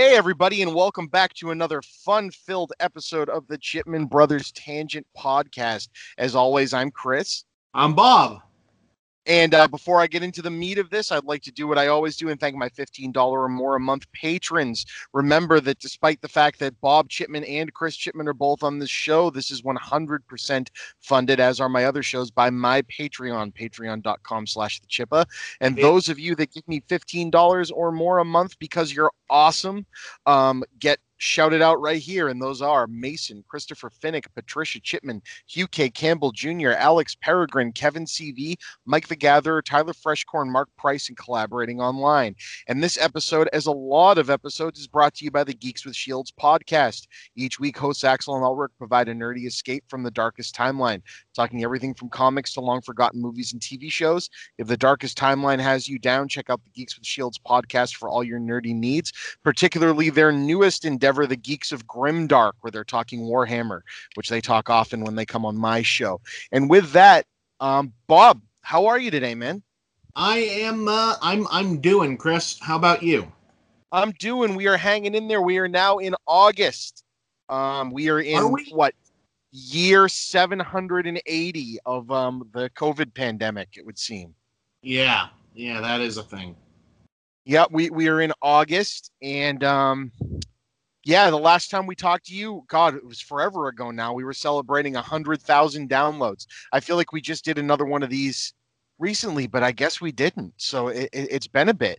Hey, everybody, and welcome back to another fun filled episode of the Chipman Brothers Tangent Podcast. As always, I'm Chris. I'm Bob. And uh, before I get into the meat of this, I'd like to do what I always do and thank my $15 or more a month patrons. Remember that despite the fact that Bob Chipman and Chris Chipman are both on this show, this is 100% funded, as are my other shows, by my Patreon, patreon.com slash the chippa. And those of you that give me $15 or more a month because you're awesome, um, get shouted out right here, and those are Mason, Christopher Finnick, Patricia Chipman, Hugh K. Campbell Jr., Alex Peregrine, Kevin CV, Mike the Gatherer, Tyler Freshcorn, Mark Price, and collaborating online. And this episode, as a lot of episodes, is brought to you by the Geeks with Shields podcast. Each week, hosts Axel and Ulrich provide a nerdy escape from the darkest timeline, talking everything from comics to long forgotten movies and TV shows. If the darkest timeline has you down, check out the Geeks with Shields podcast for all your nerdy needs, particularly their newest endeavor the Geeks of Grimdark, where they're talking Warhammer, which they talk often when they come on my show. And with that, um, Bob, how are you today, man? I am. Uh, I'm. I'm doing, Chris. How about you? I'm doing. We are hanging in there. We are now in August. Um, we are in Are we? what year 780 of um the COVID pandemic? It would seem. Yeah. Yeah, that is a thing. Yeah, we we are in August, and um, yeah, the last time we talked to you, God, it was forever ago now. We were celebrating a hundred thousand downloads. I feel like we just did another one of these recently, but I guess we didn't. So it, it, it's been a bit.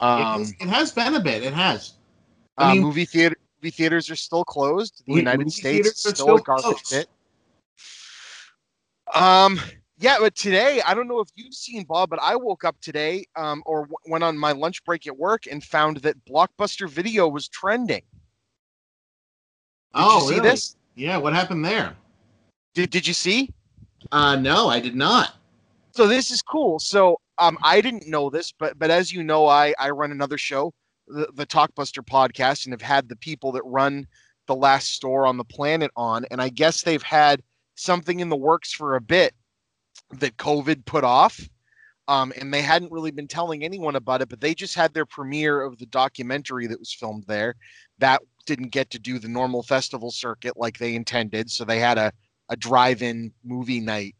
it, Um, has, it has been a bit. It has. uh, I mean, movie theater movie theaters are still closed. The United States is are still a garbage pit. Um, yeah, but today I don't know if you've seen Bob, but I woke up today, um, or w- went on my lunch break at work and found that Blockbuster Video was trending. Did oh, see really? this? Yeah. What happened there? Did Did you see? Uh, no, I did not. So this is cool. So um, I didn't know this, but but as you know, I I run another show, the, Talkbuster podcast, and have had the people that run the last store on the planet on, and I guess they've had something in the works for a bit that COVID put off. Um, and they hadn't really been telling anyone about it, but they just had their premiere of the documentary that was filmed there. That didn't get to do the normal festival circuit like they intended, so they had a a drive-in movie night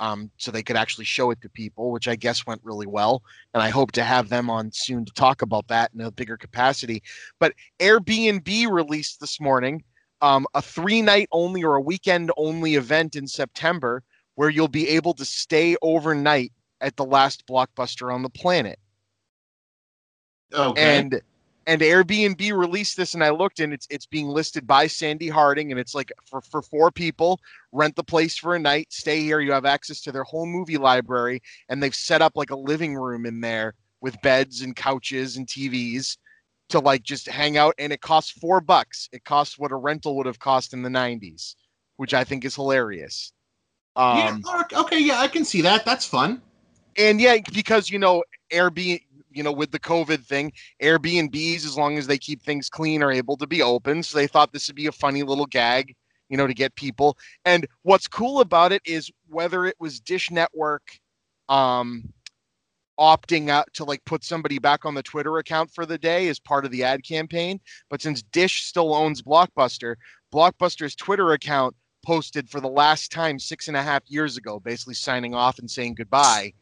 um, so they could actually show it to people, which I guess went really well. And I hope to have them on soon to talk about that in a bigger capacity. But Airbnb released this morning um, a three night only or a weekend only event in September where you'll be able to stay overnight at the last blockbuster on the planet. Okay. And and Airbnb released this, and I looked, and it's it's being listed by Sandi Harding, and it's like for for four people, rent the place for a night, stay here. You have access to their whole movie library, and they've set up like a living room in there with beds and couches and TVs to like just hang out, and it costs four bucks. It costs what a rental would have cost in the '90s, which I think is hilarious. Um, yeah. ok- Okay. Yeah, I can see that. That's fun. and yeah, because you know Airbnb, you know, with the COVID thing, Airbnbs, as long as they keep things clean, are able to be open. So they thought this would be a funny little gag, you know, to get people. And what's cool about it is whether it was Dish Network, um, opting out to like put somebody back on the Twitter account for the day as part of the ad campaign. But since Dish still owns Blockbuster, Blockbuster's Twitter account posted for the last time six and a half years ago, basically signing off and saying goodbye.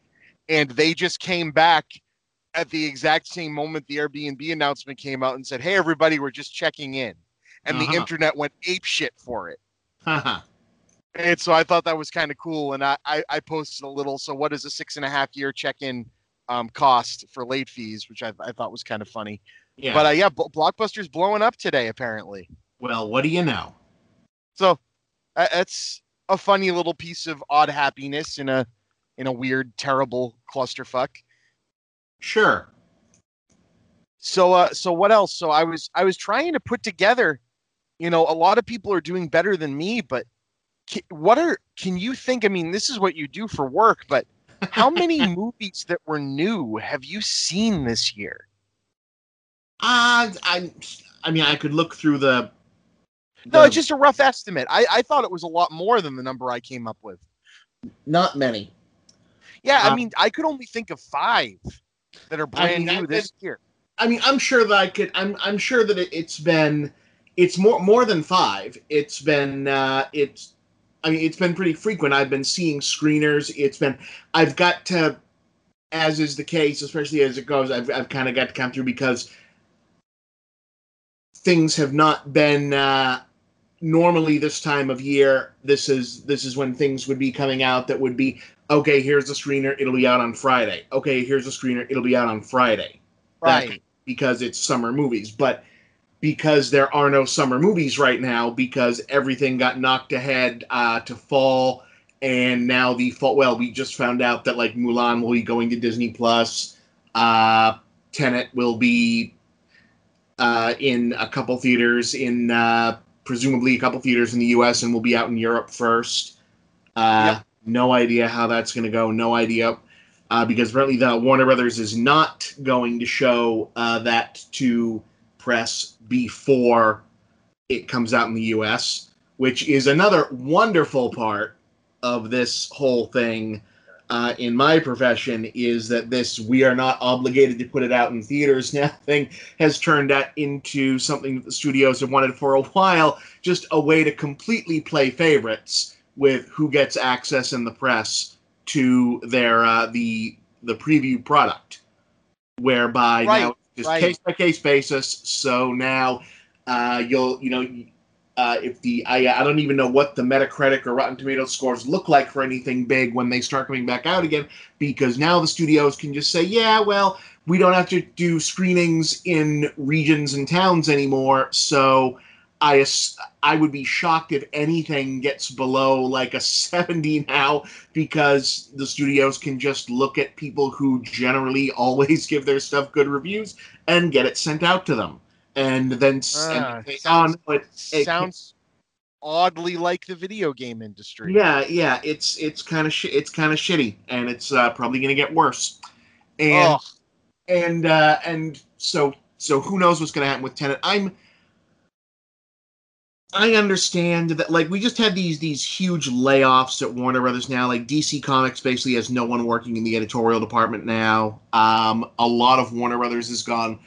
And they just came back at the exact same moment the Airbnb announcement came out and said, Hey, everybody, we're just checking in. And the Uh-huh. internet went ape shit for it. Haha. And so I thought that was kind of cool. And I, I, I posted a little. So, what is a six and a half year check in um, cost for late fees, which I, I thought was kind of funny. yeah. But uh, yeah, B- Blockbuster's blowing up today, apparently. well, what do you know? So uh, that's a funny little piece of odd happiness in a in a weird, terrible clusterfuck. Sure. So uh so what else? So I was I was trying to put together, you know, a lot of people are doing better than me, but ca- what are can you think I mean, this is what you do for work, but how many movies that were new have you seen this year? Uh, I. I mean, I could look through the. No, it's just a rough estimate. I, I thought it was a lot more than the number I came up with. not many. Yeah, I Um, mean, I could only think of five that are brand mean, I new this year. I mean, I'm sure that I could. I'm I'm sure that it, it's been it's more more than five. It's been uh, it's I mean it's been pretty frequent. I've been seeing screeners. It's been I've got to as is the case, especially as it goes. I've I've kind of got to come through because things have not been uh, normally this time of year. This is this is when things would be coming out that would be okay. Here's the screener. It'll be out on Friday. Okay, here's the screener. It'll be out on Friday. That- Right. because it's summer movies, but because there are no summer movies right now, because everything got knocked ahead uh, to fall, and now the fall. Well, we just found out that like Mulan will be going to Disney Plus. Uh, Tenet will be uh, in a couple theaters in uh, presumably a couple theaters in the U.S. and will be out in Europe first. Uh, No idea how that's going to go. No idea uh, because apparently the Warner Brothers is not going to show uh, that to press before it comes out in the U.S., which is another wonderful part of this whole thing. Uh, in my profession, is that this we are not obligated to put it out in theaters now thing has turned that into something that the studios have wanted for a while, just a way to completely play favorites with who gets access in the press to their uh, the the preview product, whereby Right, now it's right. case by case basis. So now uh, you'll you know uh, if the I I don't even know what the Metacritic or Rotten Tomatoes scores look like for anything big when they start coming back out again, because now the studios can just say, yeah, well, we don't have to do screenings in regions and towns anymore, so. I, I would be shocked if anything gets below like a 70 now because the studios can just look at people who generally always give their stuff good reviews and get it sent out to them. And then and say, sounds- oh, no, it, it- Sounds oddly like the video game industry. yeah, yeah, it's it's kind of sh- it's kind of shitty, and it's uh, probably going to get worse. And and uh, and so so who knows what's going to happen with Tenet? I'm I understand that like we just had these these huge layoffs at Warner Brothers now. Like DC Comics basically has no one working in the editorial department now. Um, a lot of Warner Brothers is gone.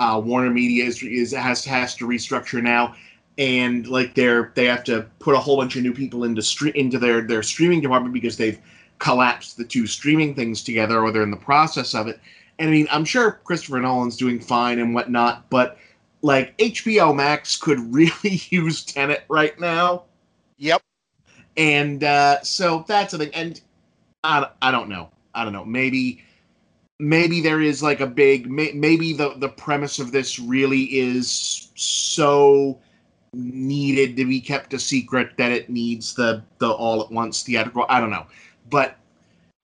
Uh, Warner Media is, is has has to restructure now, and like they're they have to put a whole bunch of new people into stre- into their their streaming department because they've collapsed the two streaming things together or they're in the process of it. And I mean, I'm sure Christopher Nolan's doing fine and whatnot, but like HBO Max could really use Tenet right now, Yep. and uh, so that's the thing. And I, I don't know, I don't know. Maybe maybe there is like a big may, maybe the the premise of this really is so needed to be kept a secret that it needs the the all at once theatrical. I don't know, but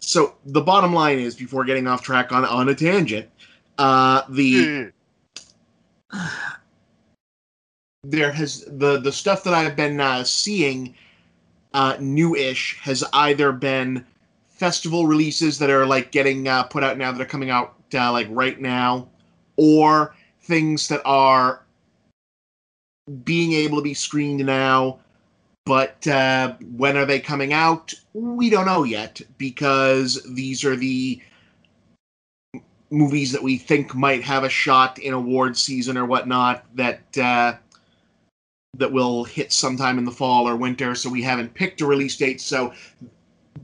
so the bottom line is before getting off track on on a tangent, uh, the Ugh. There has the the stuff that I've been uh, seeing uh, new-ish has either been festival releases that are like getting uh, put out now that are coming out uh, like right now, or things that are being able to be screened now. But uh, when are they coming out? We don't know yet because these are the movies that we think might have a shot in award season or whatnot that uh, that will hit sometime in the fall or winter. So we haven't picked a release date. So,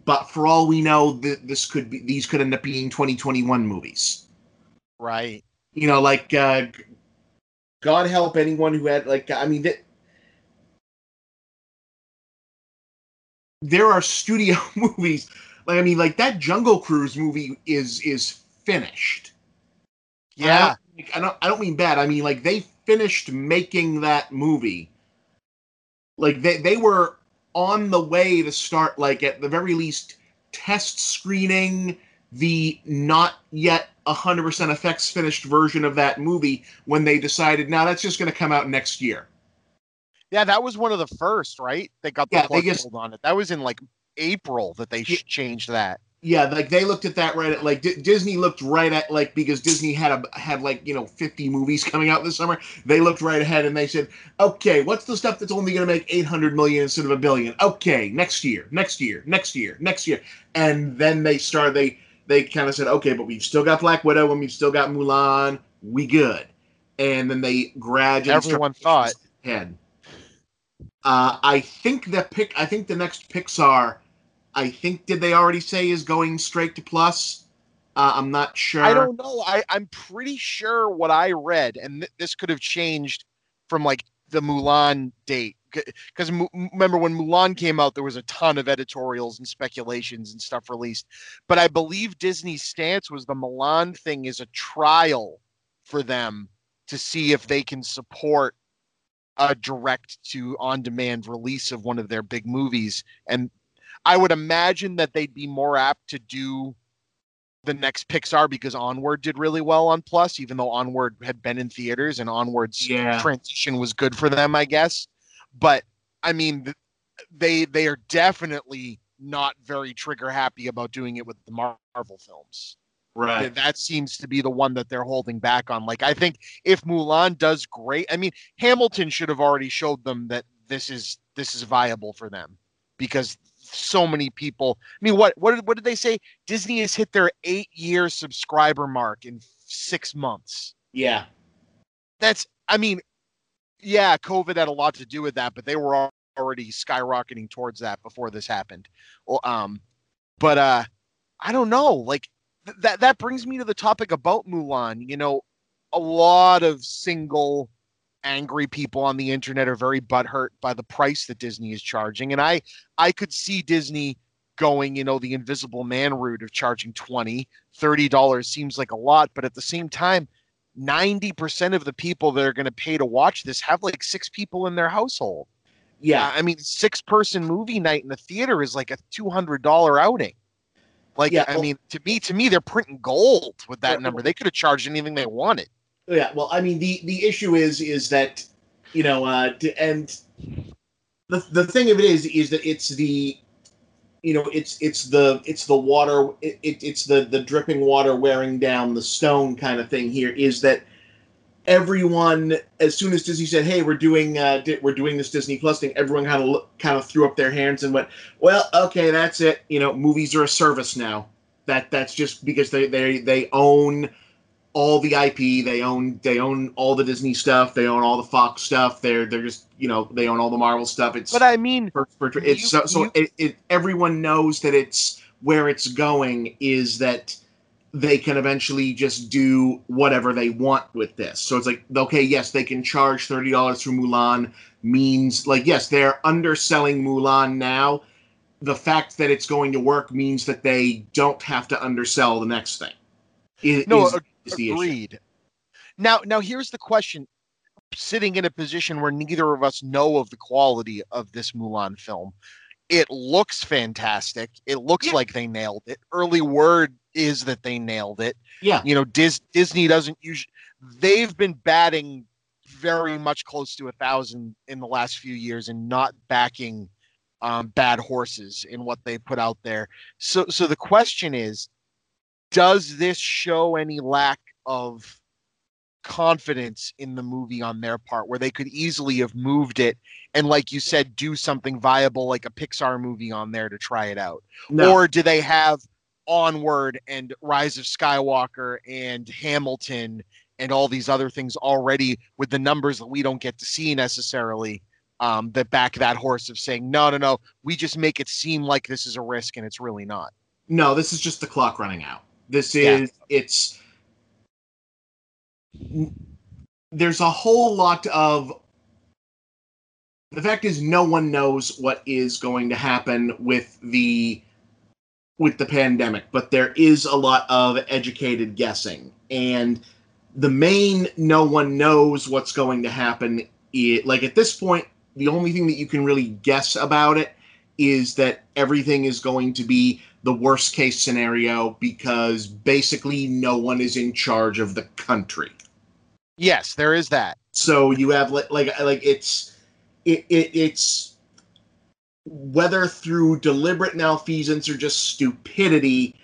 but for all we know, th- this could be these could end up being 2021 movies. Right. You know, like uh, God help anyone who had like I mean. Th- there are studio movies like I mean like that Jungle Cruise movie is is finished. And I Yeah. don't, I don't. I don't mean bad. I mean like they finished making that movie. Like they they were on the way to start like at the very least test screening the not yet 100% effects finished version of that movie when they decided now that's just going to come out next year. Yeah, that was one of the first, right? They got the Yeah, they plug just- on it. That was in like April that they Yeah. changed that. Yeah, like they looked at that right at like D- Disney looked right at like because Disney had a had like you know 50 movies coming out this summer. They looked right ahead and they said, "Okay, what's the stuff that's only going to make 800 million instead of a billion? Okay, next year, next year, next year, next year." And then they started they they kind of said, "Okay, but we've still got Black Widow and we've still got Mulan. we good. And then they gradually Everyone thought. head. Uh, I think the pick. I think the next Pixar. I think did they already say is going straight to plus? Uh, I'm not sure. I don't know. I, I'm pretty sure what I read, and th- this could have changed from like the Mulan date. Because M- remember when Mulan came out, there was a ton of editorials and speculations and stuff released. But I believe Disney's stance was the Mulan thing is a trial for them to see if they can support a direct to on demand release of one of their big movies. And I would imagine that they'd be more apt to do the next Pixar because Onward did really well on Plus, even though Onward had been in theaters and Onward's Yeah. transition was good for them, I guess. But I mean, they they are definitely not very trigger happy about doing it with the Marvel films. Right. That seems to be the one that they're holding back on. Like I think if Mulan does great, I mean Hamilton should have already showed them that this is this is viable for them because so many people. I mean, what what did, what did they say? Disney has hit their eight year subscriber mark in six months. Yeah. That's I mean, yeah, COVID had a lot to do with that, but they were already skyrocketing towards that before this happened. Well, um, but uh, I don't know. Like th- that that brings me to the topic about Mulan. You know, a lot of single angry people on the internet are very butthurt by the price that Disney is charging, and I I could see Disney going, you know, the invisible man route of charging 20 30 dollars seems like a lot, but at the same time 90% of the people that are going to pay to watch this have like six people in their household. Yeah. I mean, six person movie night in the theater is like a $200 outing. Like, Yeah, I well- mean, to me, to me, they're printing gold with that number. They could have charged anything they wanted. Yeah, well, I mean, the the issue is is that you know, uh, and the the thing of it is is that it's the you know it's it's the it's the water it, it, it's the the dripping water wearing down the stone kind of thing here is that everyone as soon as disney said hey we're doing uh di- we're doing this disney plus thing everyone kind of kind of threw up their hands and went well okay that's it. You know movies are a service now. That that's just because they they they own all the IP. They own they own all the Disney stuff. They own all the Fox stuff. They're they're just you know they own all the Marvel stuff. It's But I mean, it's you- so, so you- it, it everyone knows that it's where it's going is that they can eventually just do whatever they want with this. So it's like okay, yes, they can charge thirty dollars for Mulan means like yes, they're underselling Mulan now. The fact that it's going to work means that they don't have to undersell the next thing. Is, No, is, is the issue. agreed. Now, now here's the question: sitting in a position where neither of us know of the quality of this Mulan film, it looks fantastic. It looks Yeah. like they nailed it. Early word is that they nailed it. Yeah. You know, Dis- Disney doesn't usually. They've been batting very much close to a thousand in the last few years and not backing um, bad horses in what they put out there. So, so the question is, does this show any lack of confidence in the movie on their part where they could easily have moved it and like you said do something viable like a pixar movie on there to try it out No. or do they have onward and rise of skywalker and hamilton and all these other things already with the numbers that we don't get to see necessarily um, that back that horse of saying no no no we just make it seem like this is a risk and it's really not No, this is just the clock running out. This Yeah. is it's there's a whole lot of the fact is no one knows what is going to happen with the with the pandemic, but there is a lot of educated guessing. And the main no one knows what's going to happen it, like at this point the only thing that you can really guess about it is that everything is going to be the worst case scenario because basically no one is in charge of the country. yes there is that So you have like like, like it's it, it it's whether through deliberate malfeasance or just stupidity,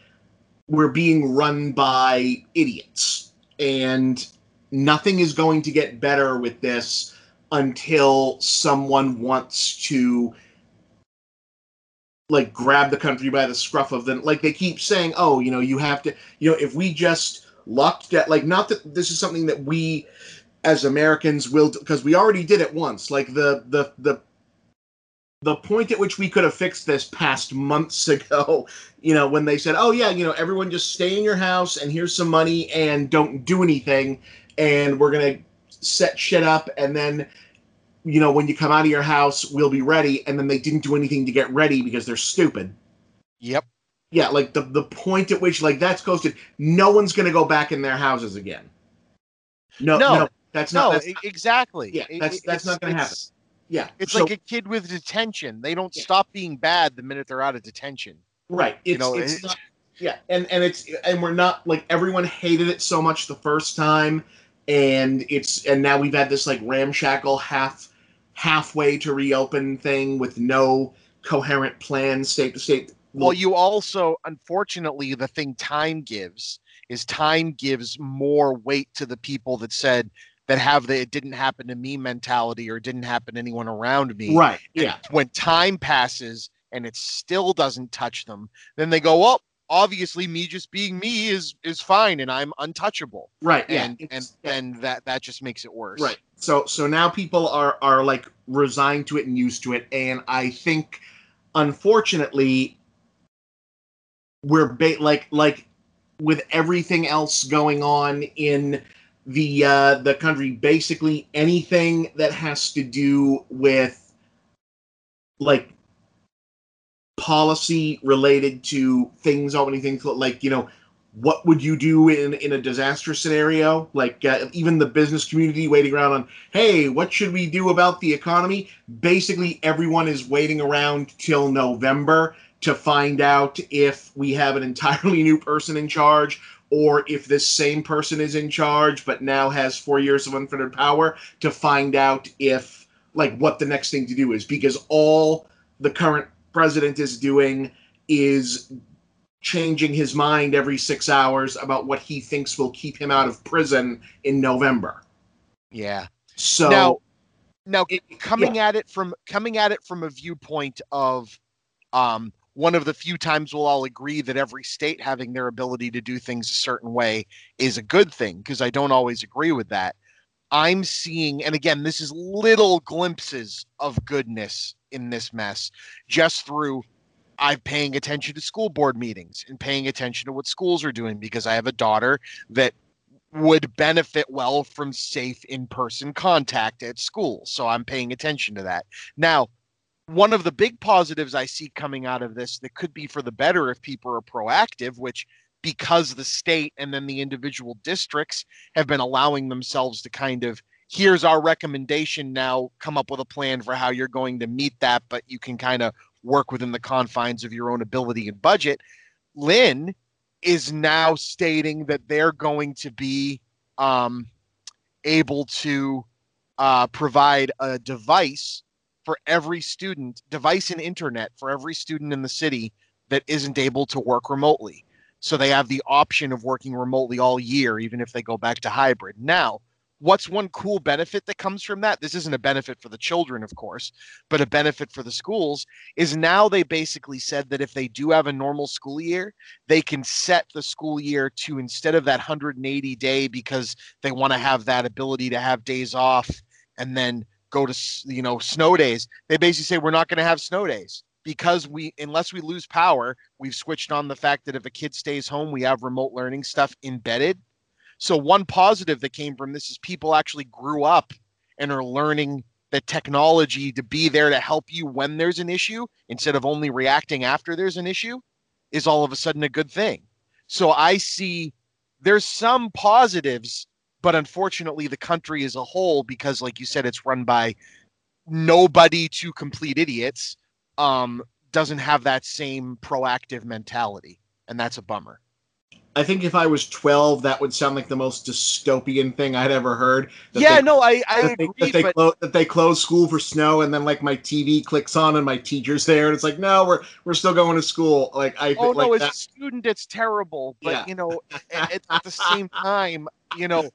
we're being run by idiots. And nothing is going to get better with this until someone wants to like grab the country by the scruff of the like they keep saying oh you know you have to you know if we just locked down. Like, not that this is something that we as Americans will, because we already did it once. Like the the the the point at which we could have fixed this past months ago, you know, when they said, "Oh yeah, you know, everyone just stay in your house and here's some money and don't do anything, and we're gonna set shit up, and then." You know, when you come out of your house, we'll be ready. And then they didn't do anything to get ready because they're stupid. Yep. Yeah, like the the point at which like that's ghosted. No one's gonna go back in their houses again. No, no, No. that's No, not. That's e- not exactly. Yeah, that's- it- that's not gonna happen. yeah, It's so- like a kid with detention. They don't Yeah. stop being bad the minute they're out of detention. right. It's, know, it's it- not. Yeah, and and it's and we're not like everyone hated it so much the first time, and it's and now we've had this like ramshackle half halfway to reopen thing with no coherent plan state to state. Well, you also, unfortunately, the thing time gives is time gives more weight to the people that said that have the it didn't happen to me mentality or it didn't happen to anyone around me. right. And Yeah. When time passes and it still doesn't touch them, then they go, well, obviously me just being me is is fine and I'm untouchable. Right. Yeah. And and yeah. then that that just makes it worse. Right. So so now people are are like resigned to it and used to it, and I think, unfortunately, we're ba- like like with everything else going on in the uh, the country, basically anything that has to do with like policy related to things opening things like you know what would you do in in a disaster scenario? Like uh, even the business community waiting around on hey what should we do about the economy? Basically everyone is waiting around till november to find out if we have an entirely new person in charge or if this same person is in charge but now has four years of unfettered power to find out if like what the next thing to do is. Because all the current president is doing is changing his mind every six hours about what he thinks will keep him out of prison in November. Yeah. So now now it- coming at it from coming at it from a viewpoint of um one of the few times we'll all agree that every state having their ability to do things a certain way is a good thing because I don't always agree with that. I'm seeing, and again, this is little glimpses of goodness in this mess just through I'm paying attention to school board meetings and paying attention to what schools are doing because I have a daughter that would benefit well from safe in-person contact at school. So I'm paying attention to that. Now, one of the big positives I see coming out of this that could be for the better if people are proactive, which because the state and then the individual districts have been allowing themselves to kind of here's our recommendation now come up with a plan for how you're going to meet that but you can kind of work within the confines of your own ability and budget lynn is now stating that they're going to be um, able to uh, provide a device for every student, device and internet for every student in the city that isn't able to work remotely. So they have the option of working remotely all year, even if they go back to hybrid. Now, what's one cool benefit that comes from that? This isn't a benefit for the children, of course, but a benefit for the schools is now they basically said that if they do have a normal school year, they can set the school year to instead of that 180 day because they want to have that ability to have days off and then go to you know snow days they basically say we're not going to have snow days because we unless we lose power we've switched on the fact that if a kid stays home we have remote learning stuff embedded. So one positive that came from this is people actually grew up and are learning the technology to be there to help you when there's an issue instead of only reacting after there's an issue is all of a sudden a good thing. So i see there's some positives but unfortunately the country as a whole because like you said it's run by nobody to complete idiots um doesn't have that same proactive mentality and that's a bummer I think if I was 12, that would sound like the most dystopian thing I'd ever heard. Yeah they, no i i that they, that they, but clo- that they close school for snow, and then like my TV clicks on and my teacher's there, and it's like, no, we're we're still going to school. Like I oh like no as that. a student it's terrible but Yeah. you know at, at the same time you know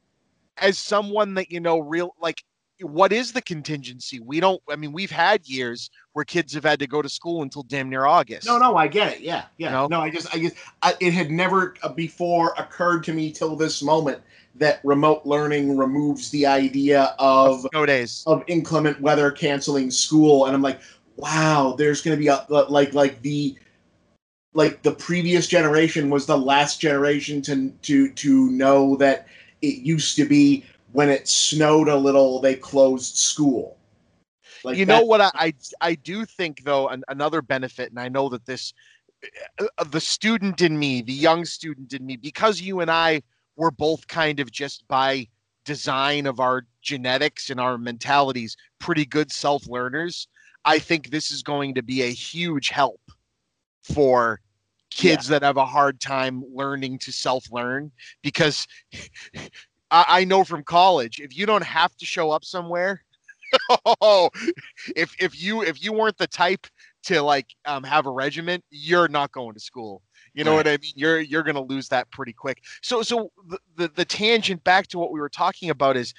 as someone that you know real like what is the contingency? We don't. I mean, we've had years where kids have had to go to school until damn near August. No, no, I get it. Yeah, yeah. No? No, I just, I just, I, it had never uh, before occurred to me till this moment that remote learning removes the idea of No days. of inclement weather canceling school, and I'm like, wow, there's going to be a like like the like the previous generation was the last generation to to to know that it used to be when it snowed a little they closed school. Like you know what I, I I do think though an, another benefit, and I know that this uh, uh, the student in me, the young student in me, because you and I were both kind of just by design of our genetics and our mentalities pretty good self learners. I think this is going to be a huge help for kids that have a hard time learning to self learn because I, I know from college if you don't have to show up somewhere oh, if if you if you weren't the type to like um, have a regiment, you're not going to school. You know Right. what I mean? You're you're gonna lose that pretty quick. So so the, the the tangent back to what we were talking about is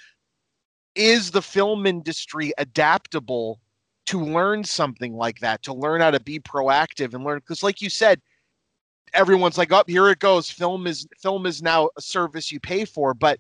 is the film industry adaptable to learn something like that, to learn how to be proactive and learn because like you said, everyone's like, up here it goes. Film is film is now a service you pay for. But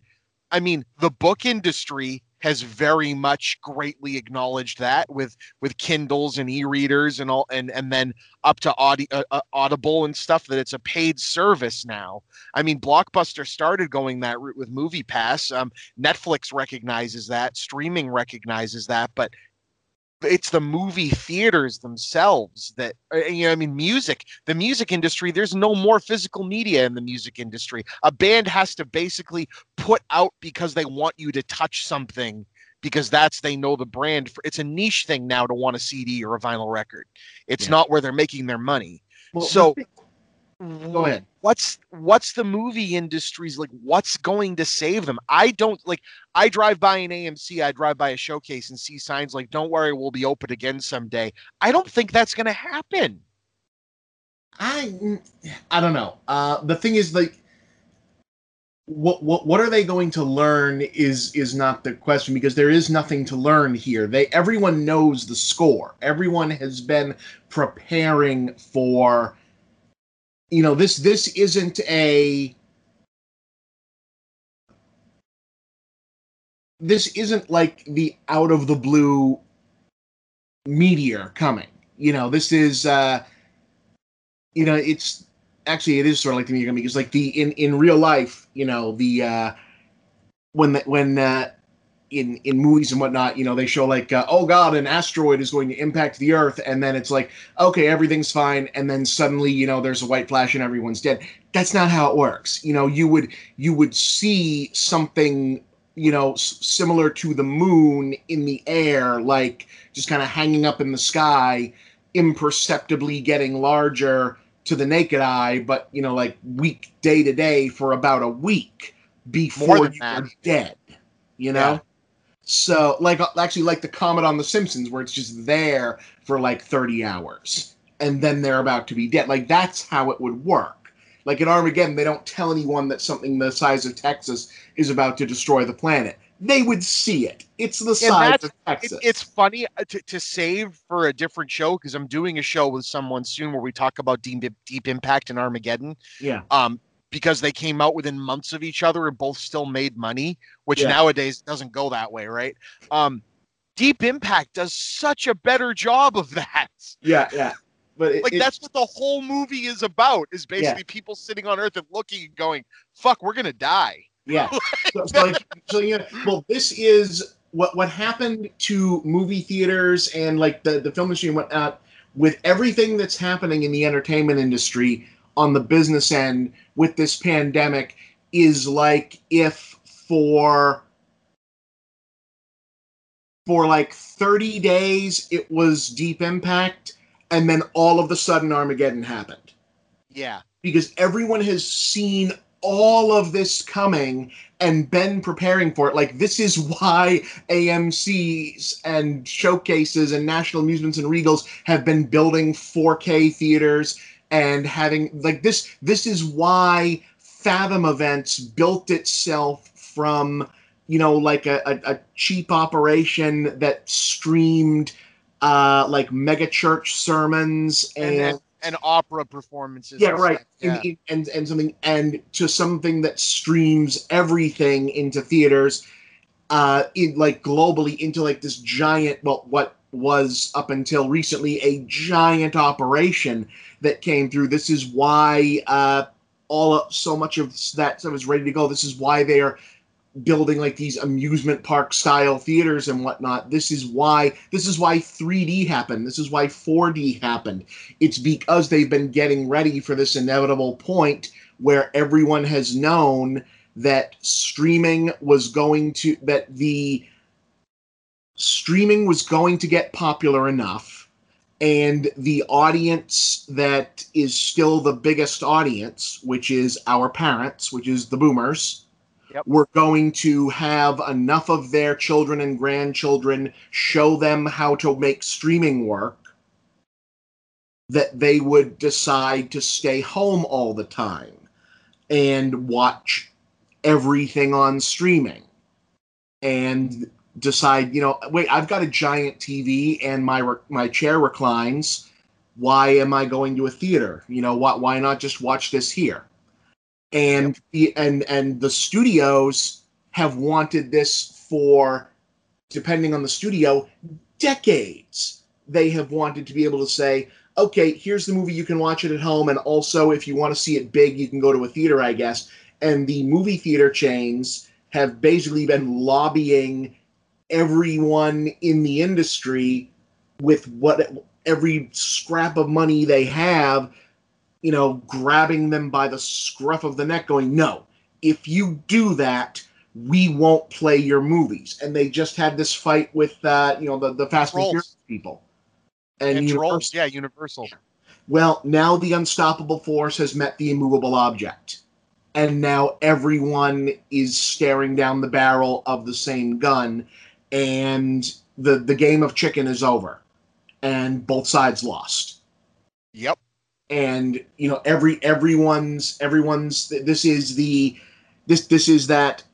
I mean, the book industry has very much greatly acknowledged that with with Kindles and e-readers and all, and and then up to Audi, uh, uh, Audible and stuff that it's a paid service now. I mean, Blockbuster started going that route with Movie Pass. Um, Netflix recognizes that, streaming recognizes that, but it's the movie theaters themselves that uh, you know i mean music the music industry there's no more physical media in the music industry. A band has to basically put out because they want you to touch something because that's they know the brand. For it's a niche thing now to want a cd or a vinyl record. It's Yeah. not where they're making their money. Well, so go ahead. what's what's the movie industry's like what's going to save them i don't like i drive by an amc i drive by a showcase and see signs like don't worry we'll be open again someday i don't think that's going to happen I I don't know. Uh, the thing is, like, what what what are they going to learn is is not the question because there is nothing to learn here. They everyone knows the score. Everyone has been preparing for. You know this this isn't a. This isn't like the out of the blue meteor coming. You know, this is uh you know, it's actually it is sort of like the meteor coming because like the in in real life, you know, the uh when the, when uh in in movies and whatnot, you know, they show like, uh, oh god, an asteroid is going to impact the Earth, and then it's like, okay, everything's fine, and then suddenly, you know, there's a white flash and everyone's dead. That's not how it works. You know, you would you would see something, you know, s- similar to the moon in the air, like just kind of hanging up in the sky, imperceptibly getting larger to the naked eye, but you know, like week day to day for about a week before you that. were dead. You know. Yeah. So, like, uh, actually, like the comet on The Simpsons, where it's just there for like 30 hours and then they're about to be dead. Like, that's how it would work. Like in Armageddon, they don't tell anyone that something the size of Texas is about to destroy the planet. They would see it. It's the size of It- Texas. it's funny uh, to, to save for a different show because i'm doing a show with someone soon where we talk about deep, deep impact and armageddon yeah. um because they came out within months of each other and both still made money which Yeah. nowadays doesn't go that way right um deep impact does such a better job of that Yeah, yeah. But it, like it- that's what the whole movie is about is basically people sitting on earth and looking and going fuck we're gonna die Yeah. so, so like, so know, well, this is what what happened to movie theaters and like the the film industry and whatnot with everything that's happening in the entertainment industry on the business end with this pandemic is like if for for like 30 days it was deep impact and then all of a sudden armageddon happened yeah because everyone has seen all of this coming and been preparing for it. Like this is why AMC's and showcases and National Amusements and Regals have been building 4K theaters and having like this. This is why Fathom Events built itself from you know, like a, a, a cheap operation that streamed uh, like mega church sermons and, and, and opera performances. yeah, right. Yeah. And, and and something and to something that streams everything into theaters, uh, in like globally into like this giant, well, what was up until recently a giant operation that came through. This is why uh, all of, so much of that stuff is ready to go. This is why they are building like these amusement park style theaters and whatnot. This is why this is why 3D happened. This is why 4D happened. It's because they've been getting ready for this inevitable point where everyone has known that streaming was going to that the streaming was going to get popular enough and the audience that is still the biggest audience which is our parents which is the boomers Yep. we're going to have enough of their children and grandchildren show them how to make streaming work that they would decide to stay home all the time and watch everything on streaming and decide you know wait i've got a giant tv and my re- my chair reclines. Why am i going to a theater? You know why, why not just watch this here? And the and and the studios have wanted this for depending on the studio decades. They have wanted to be able to say okay here's the movie you can watch it at home and also if you want to see it big you can go to a theater i guess. And the movie theater chains have basically been lobbying everyone in the industry with what every scrap of money they have you know, grabbing them by the scruff of the neck, going, no, if you do that, we won't play your movies. And they just had this fight with, uh, you know, the, the Fast and Furious people. And, Universal- trolls, yeah, Universal. Well, now the unstoppable force has met the immovable object. And now everyone is staring down the barrel of the same gun. And the, the game of chicken is over. And both sides lost. Yep. and you know every everyone's everyone's this is the this this is that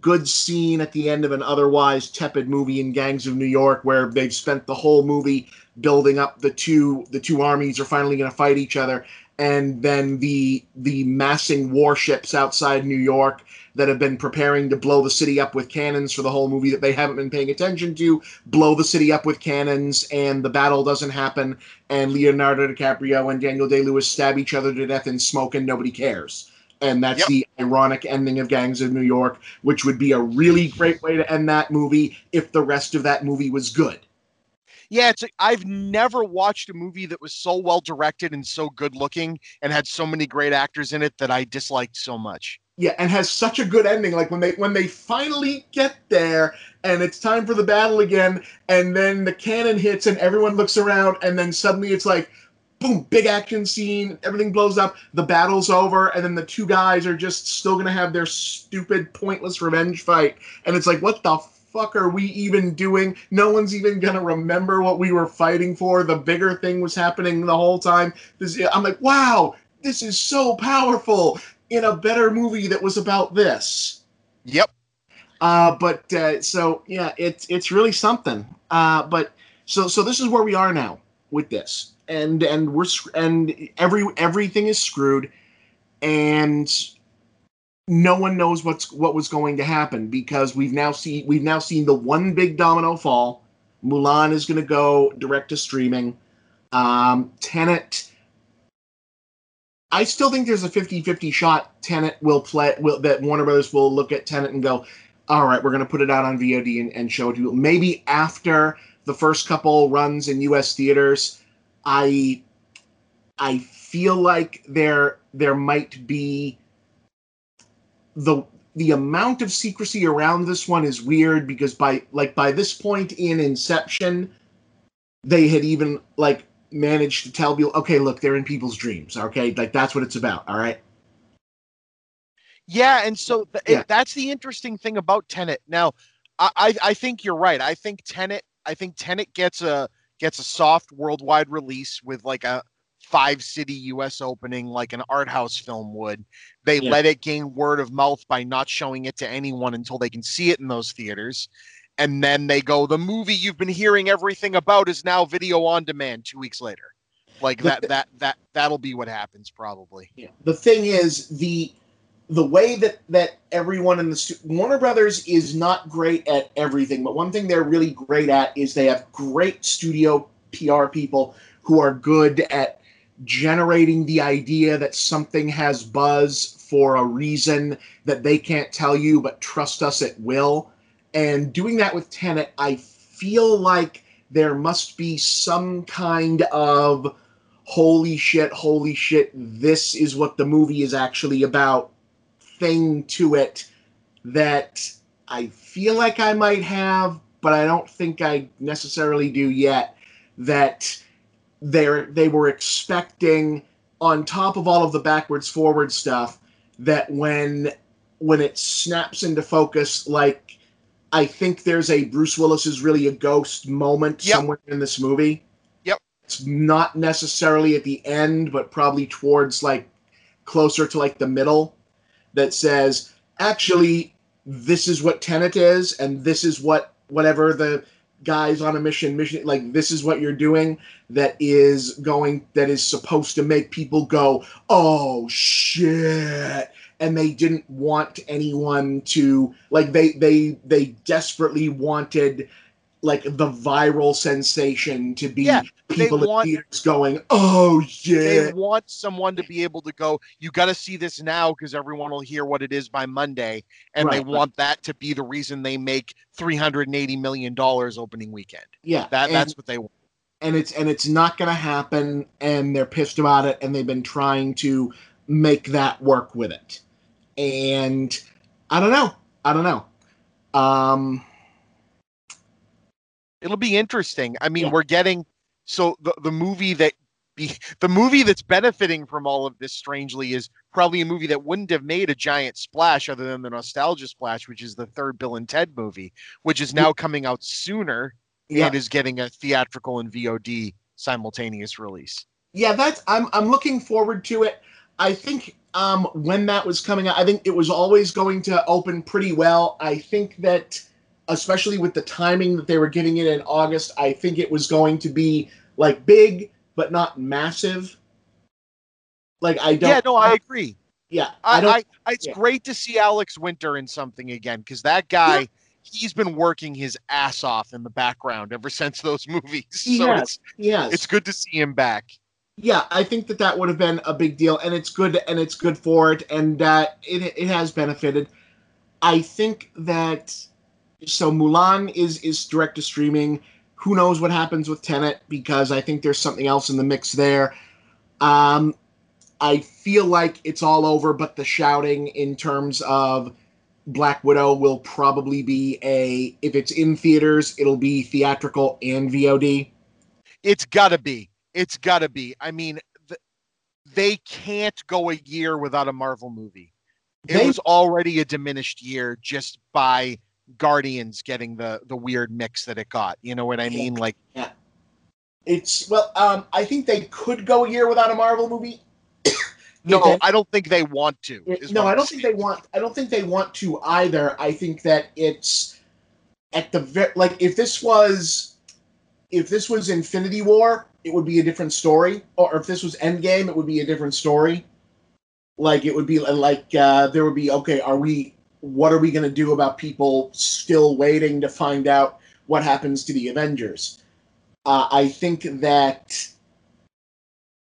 good scene at the end of an otherwise tepid movie in gangs of new york where they've spent the whole movie building up the two the two armies are finally going to fight each other and then the the massing warships outside new york that have been preparing to blow the city up with cannons for the whole movie that they haven't been paying attention to blow the city up with cannons and the battle doesn't happen and Leonardo DiCaprio and Daniel Day Lewis stab each other to death in smoke and nobody cares. And that's Yep. the ironic ending of Gangs of New York, which would be a really great way to end that movie if the rest of that movie was good. Yeah, it's. I've never watched a movie that was so well directed and so good looking and had so many great actors in it that I disliked so much. Yeah, and has such a good ending. Like when they when they finally get there and it's time for the battle again, and then the cannon hits and everyone looks around, and then suddenly it's like, boom, big action scene, everything blows up, the battle's over, and then the two guys are just still gonna have their stupid, pointless revenge fight, and it's like, what the fuck are we even doing? No one's even gonna remember what we were fighting for. The bigger thing was happening the whole time. This, I'm like, wow, this is so powerful in a better movie that was about this. Yep. Uh, but uh, so yeah, it's it's really something. Uh, but so so this is where we are now with this, and and we're and every everything is screwed, and no one knows what's what was going to happen because we've now seen we've now seen the one big domino fall. Mulan is going to go direct to streaming. Um, Tenet. I still think there's a 50-50 shot Tenet will play will that Warner Brothers will look at Tenet and go, all right, we're going to put it out on VOD and, and show it to you. Maybe after the first couple runs in U.S. theaters, I I feel like there there might be the the amount of secrecy around this one is weird because by like by this point in Inception, they had even like managed to tell people, okay, look, they're in people's dreams. Okay, like that's what it's about. All right. Yeah, and so th- Yeah. it, that's the interesting thing about Tenet. Now, I, I I think you're right. I think Tenet I think Tenet gets a gets a soft worldwide release with like a five city US opening like an art house film would. They Yeah. let it gain word of mouth by not showing it to anyone until they can see it in those theaters. And then they go, the movie you've been hearing everything about is now video on demand two weeks later. Like that that that that'll be what happens probably. Yeah. The thing is the the way that that everyone in the stu- Warner Brothers is not great at everything, but one thing they're really great at is they have great studio PR people who are good at generating the idea that something has buzz for a reason that they can't tell you, but trust us, it will. And doing that with Tenet, I feel like there must be some kind of holy shit, holy shit, this is what the movie is actually about thing to it that I feel like I might have, but I don't think I necessarily do yet. That they're they were expecting on top of all of the backwards forward stuff that when when it snaps into focus like I think there's a Bruce Willis is really a ghost moment Yep. somewhere in this movie. Yep. It's not necessarily at the end, but probably towards like closer to like the middle that says, actually, this is what Tenet is, and this is what whatever the guys on a mission mission like this is what you're doing that is going that is supposed to make people go oh shit and they didn't want anyone to like they they they desperately wanted like the viral sensation to be Yeah, people in want- theaters going oh yeah. They want someone to be able to go, you got to see this now because everyone will hear what it is by Monday. And they Right, right. want that to be the reason they make $380 million opening weekend. yeah That and- That's what they want. and it's and it's not going to happen and they're pissed about it and they've been trying to make that work with it and i don't know i don't know um It'll be interesting. I mean, Yeah. we're getting so the, the movie that be the movie that's benefiting from all of this strangely is probably a movie that wouldn't have made a giant splash other than the nostalgia splash, which is the third Bill and Ted movie, which is now coming out sooner yeah and is getting a theatrical and VOD simultaneous release. yeah that's i'm i'm looking forward to it i think um when that was coming out i think it was always going to open pretty well i think that especially with the timing that they were giving it in august i think it was going to be like big but not massive like i don't Yeah, no, I agree. yeah i I, don't I, it's yeah. great to see Alex Winter in something again because that guy, he's been working his ass off in the background ever since those movies. He so has. it's yes it's good to see him back. Yeah i think that that would have been a big deal and it's good and it's good for it and it, it has benefited. I think that so mulan is is direct to streaming. Who knows what happens with tenet because i think there's something else in the mix there. Um i feel like it's all over but the shouting in terms of black widow will probably be a if it's in theaters it'll be theatrical and vod It's gotta be. It's gotta be. I mean, th- they can't go a year without a Marvel movie. It They- was already a diminished year just by Guardians getting the the weird mix that it got. You know what I mean? Like yeah. It's well, um, I think they could go a year without a Marvel movie. no, then- I don't think they want to. no, I don't think they want. I don't think they want to either. I think that it's at the like if this was if this was Infinity War, it would be a different story. Or if this was Endgame, it would be a different story. Like it would be like uh, there would be okay. Are we? What are we going to do about people still waiting to find out what happens to the Avengers? Uh, I think that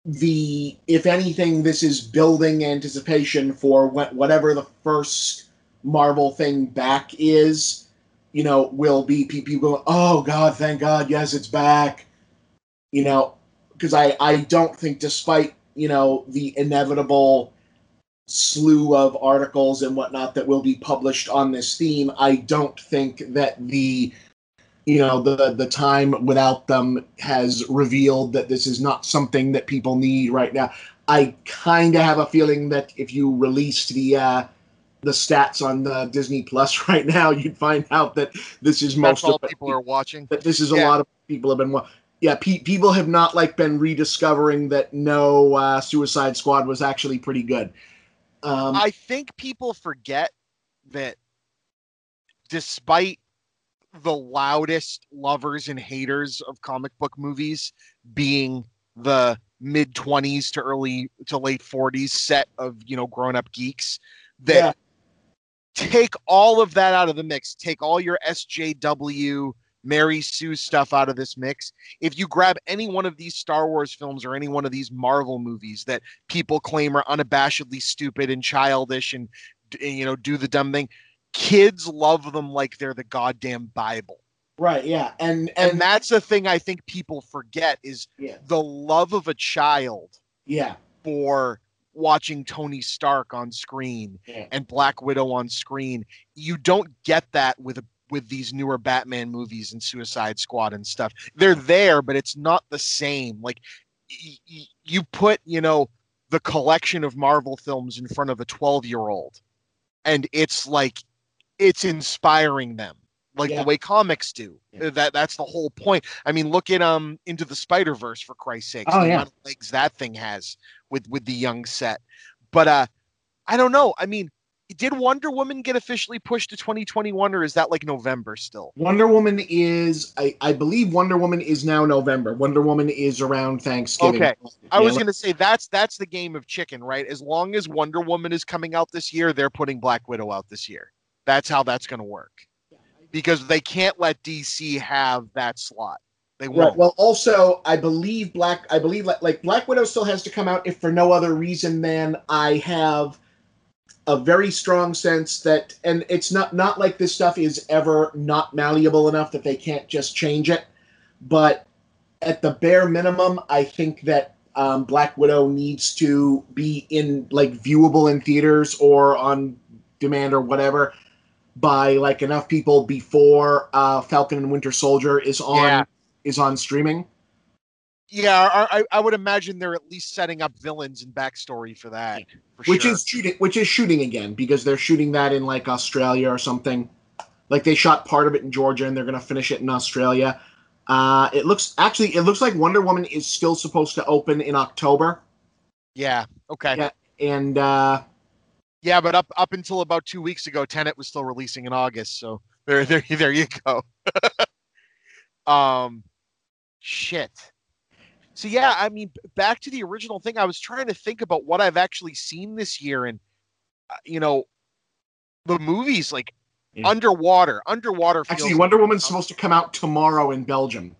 the if anything, this is building anticipation for what, whatever the first Marvel thing back is. You know, will be people going, "Oh God, thank God, yes, it's back." You know, because I I don't think, despite you know the inevitable slew of articles and whatnot that will be published on this theme, I don't think that the you know the the time without them has revealed that this is not something that people need right now. I kind of have a feeling that if you released the uh, the stats on the Disney Plus right now, you'd find out that this is That's most all of people are watching. that this is a lot of people have been wa- yeah, pe- people have not like been rediscovering that no uh, Suicide Squad was actually pretty good. Um, I think people forget that despite the loudest lovers and haters of comic book movies being the mid 20s to early to late 40s set of you know grown up geeks that Yeah. take all of that out of the mix take all your sjw mary sue stuff out of this mix if you grab any one of these star wars films or any one of these marvel movies that people claim are unabashedly stupid and childish and you know do the dumb thing kids love them like they're the goddamn bible right, yeah, and and and, that's the thing i think people forget is yeah, the love of a child yeah, for watching Tony Stark on screen Yeah. and Black Widow on screen. You don't get that with with these newer Batman movies and Suicide Squad and stuff. They're there, but it's not the same. Like y- y- you put, you know, the collection of Marvel films in front of a 12-year-old and it's like it's inspiring them like Yeah. the way comics do. Yeah. That that's the whole point. I mean, look at um into the Spider Verse for Christ's sake. Oh, the yeah. amount of legs that thing has with with the young set. But uh, I don't know. I mean, did Wonder Woman get officially pushed to 2021, or is that like November still? Wonder Woman is, I, I believe Wonder Woman is now November. Wonder Woman is around Thanksgiving. Okay. I Yeah, was gonna say that's that's the game of chicken, right? As long as Wonder Woman is coming out this year, they're putting Black Widow out this year. That's how that's gonna work. Because they can't let DC have that slot. They won't. Well, also, I believe Black. I believe like, like Black Widow still has to come out if for no other reason than I have a very strong sense that, and it's not not like this stuff is ever not malleable enough that they can't just change it. But at the bare minimum, I think that um, Black Widow needs to be in like viewable in theaters or on demand or whatever by like enough people before uh, Falcon and Winter Soldier is on Yeah. is on streaming. Yeah, I, I- would imagine they're at least setting up villains and backstory for that. For which sure. is shooting which is shooting again because they're shooting that in like Australia or something. Like they shot part of it in Georgia and they're gonna finish it in Australia. Uh, it looks actually it looks like Wonder Woman is still supposed to open in October, yeah. Okay. Yeah. and uh, Yeah, but up up until about two weeks ago, Tenet was still releasing in August. So there, there, there you go. um, shit. So yeah, I mean, back to the original thing. I was trying to think about what I've actually seen this year, and uh, you know, the movies like Yeah. Underwater. Underwater. Feels actually Wonder Woman's supposed to come out tomorrow in Belgium.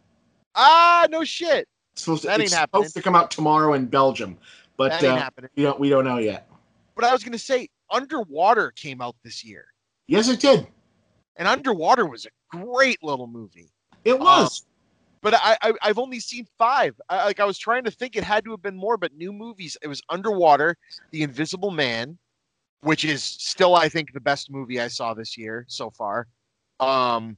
ah, no shit. It's supposed to, That ain't happening. supposed to come out tomorrow in Belgium, but That ain't uh, happening. we don't we don't know yet. But I was gonna say, Underwater came out this year, Yes, it did. and Underwater was a great little movie. It was. But I, I I've only seen five. I, like I was trying to think, it had to have been more, but new movies. It was Underwater, The Invisible Man, which is still I think the best movie I saw this year so far. Um,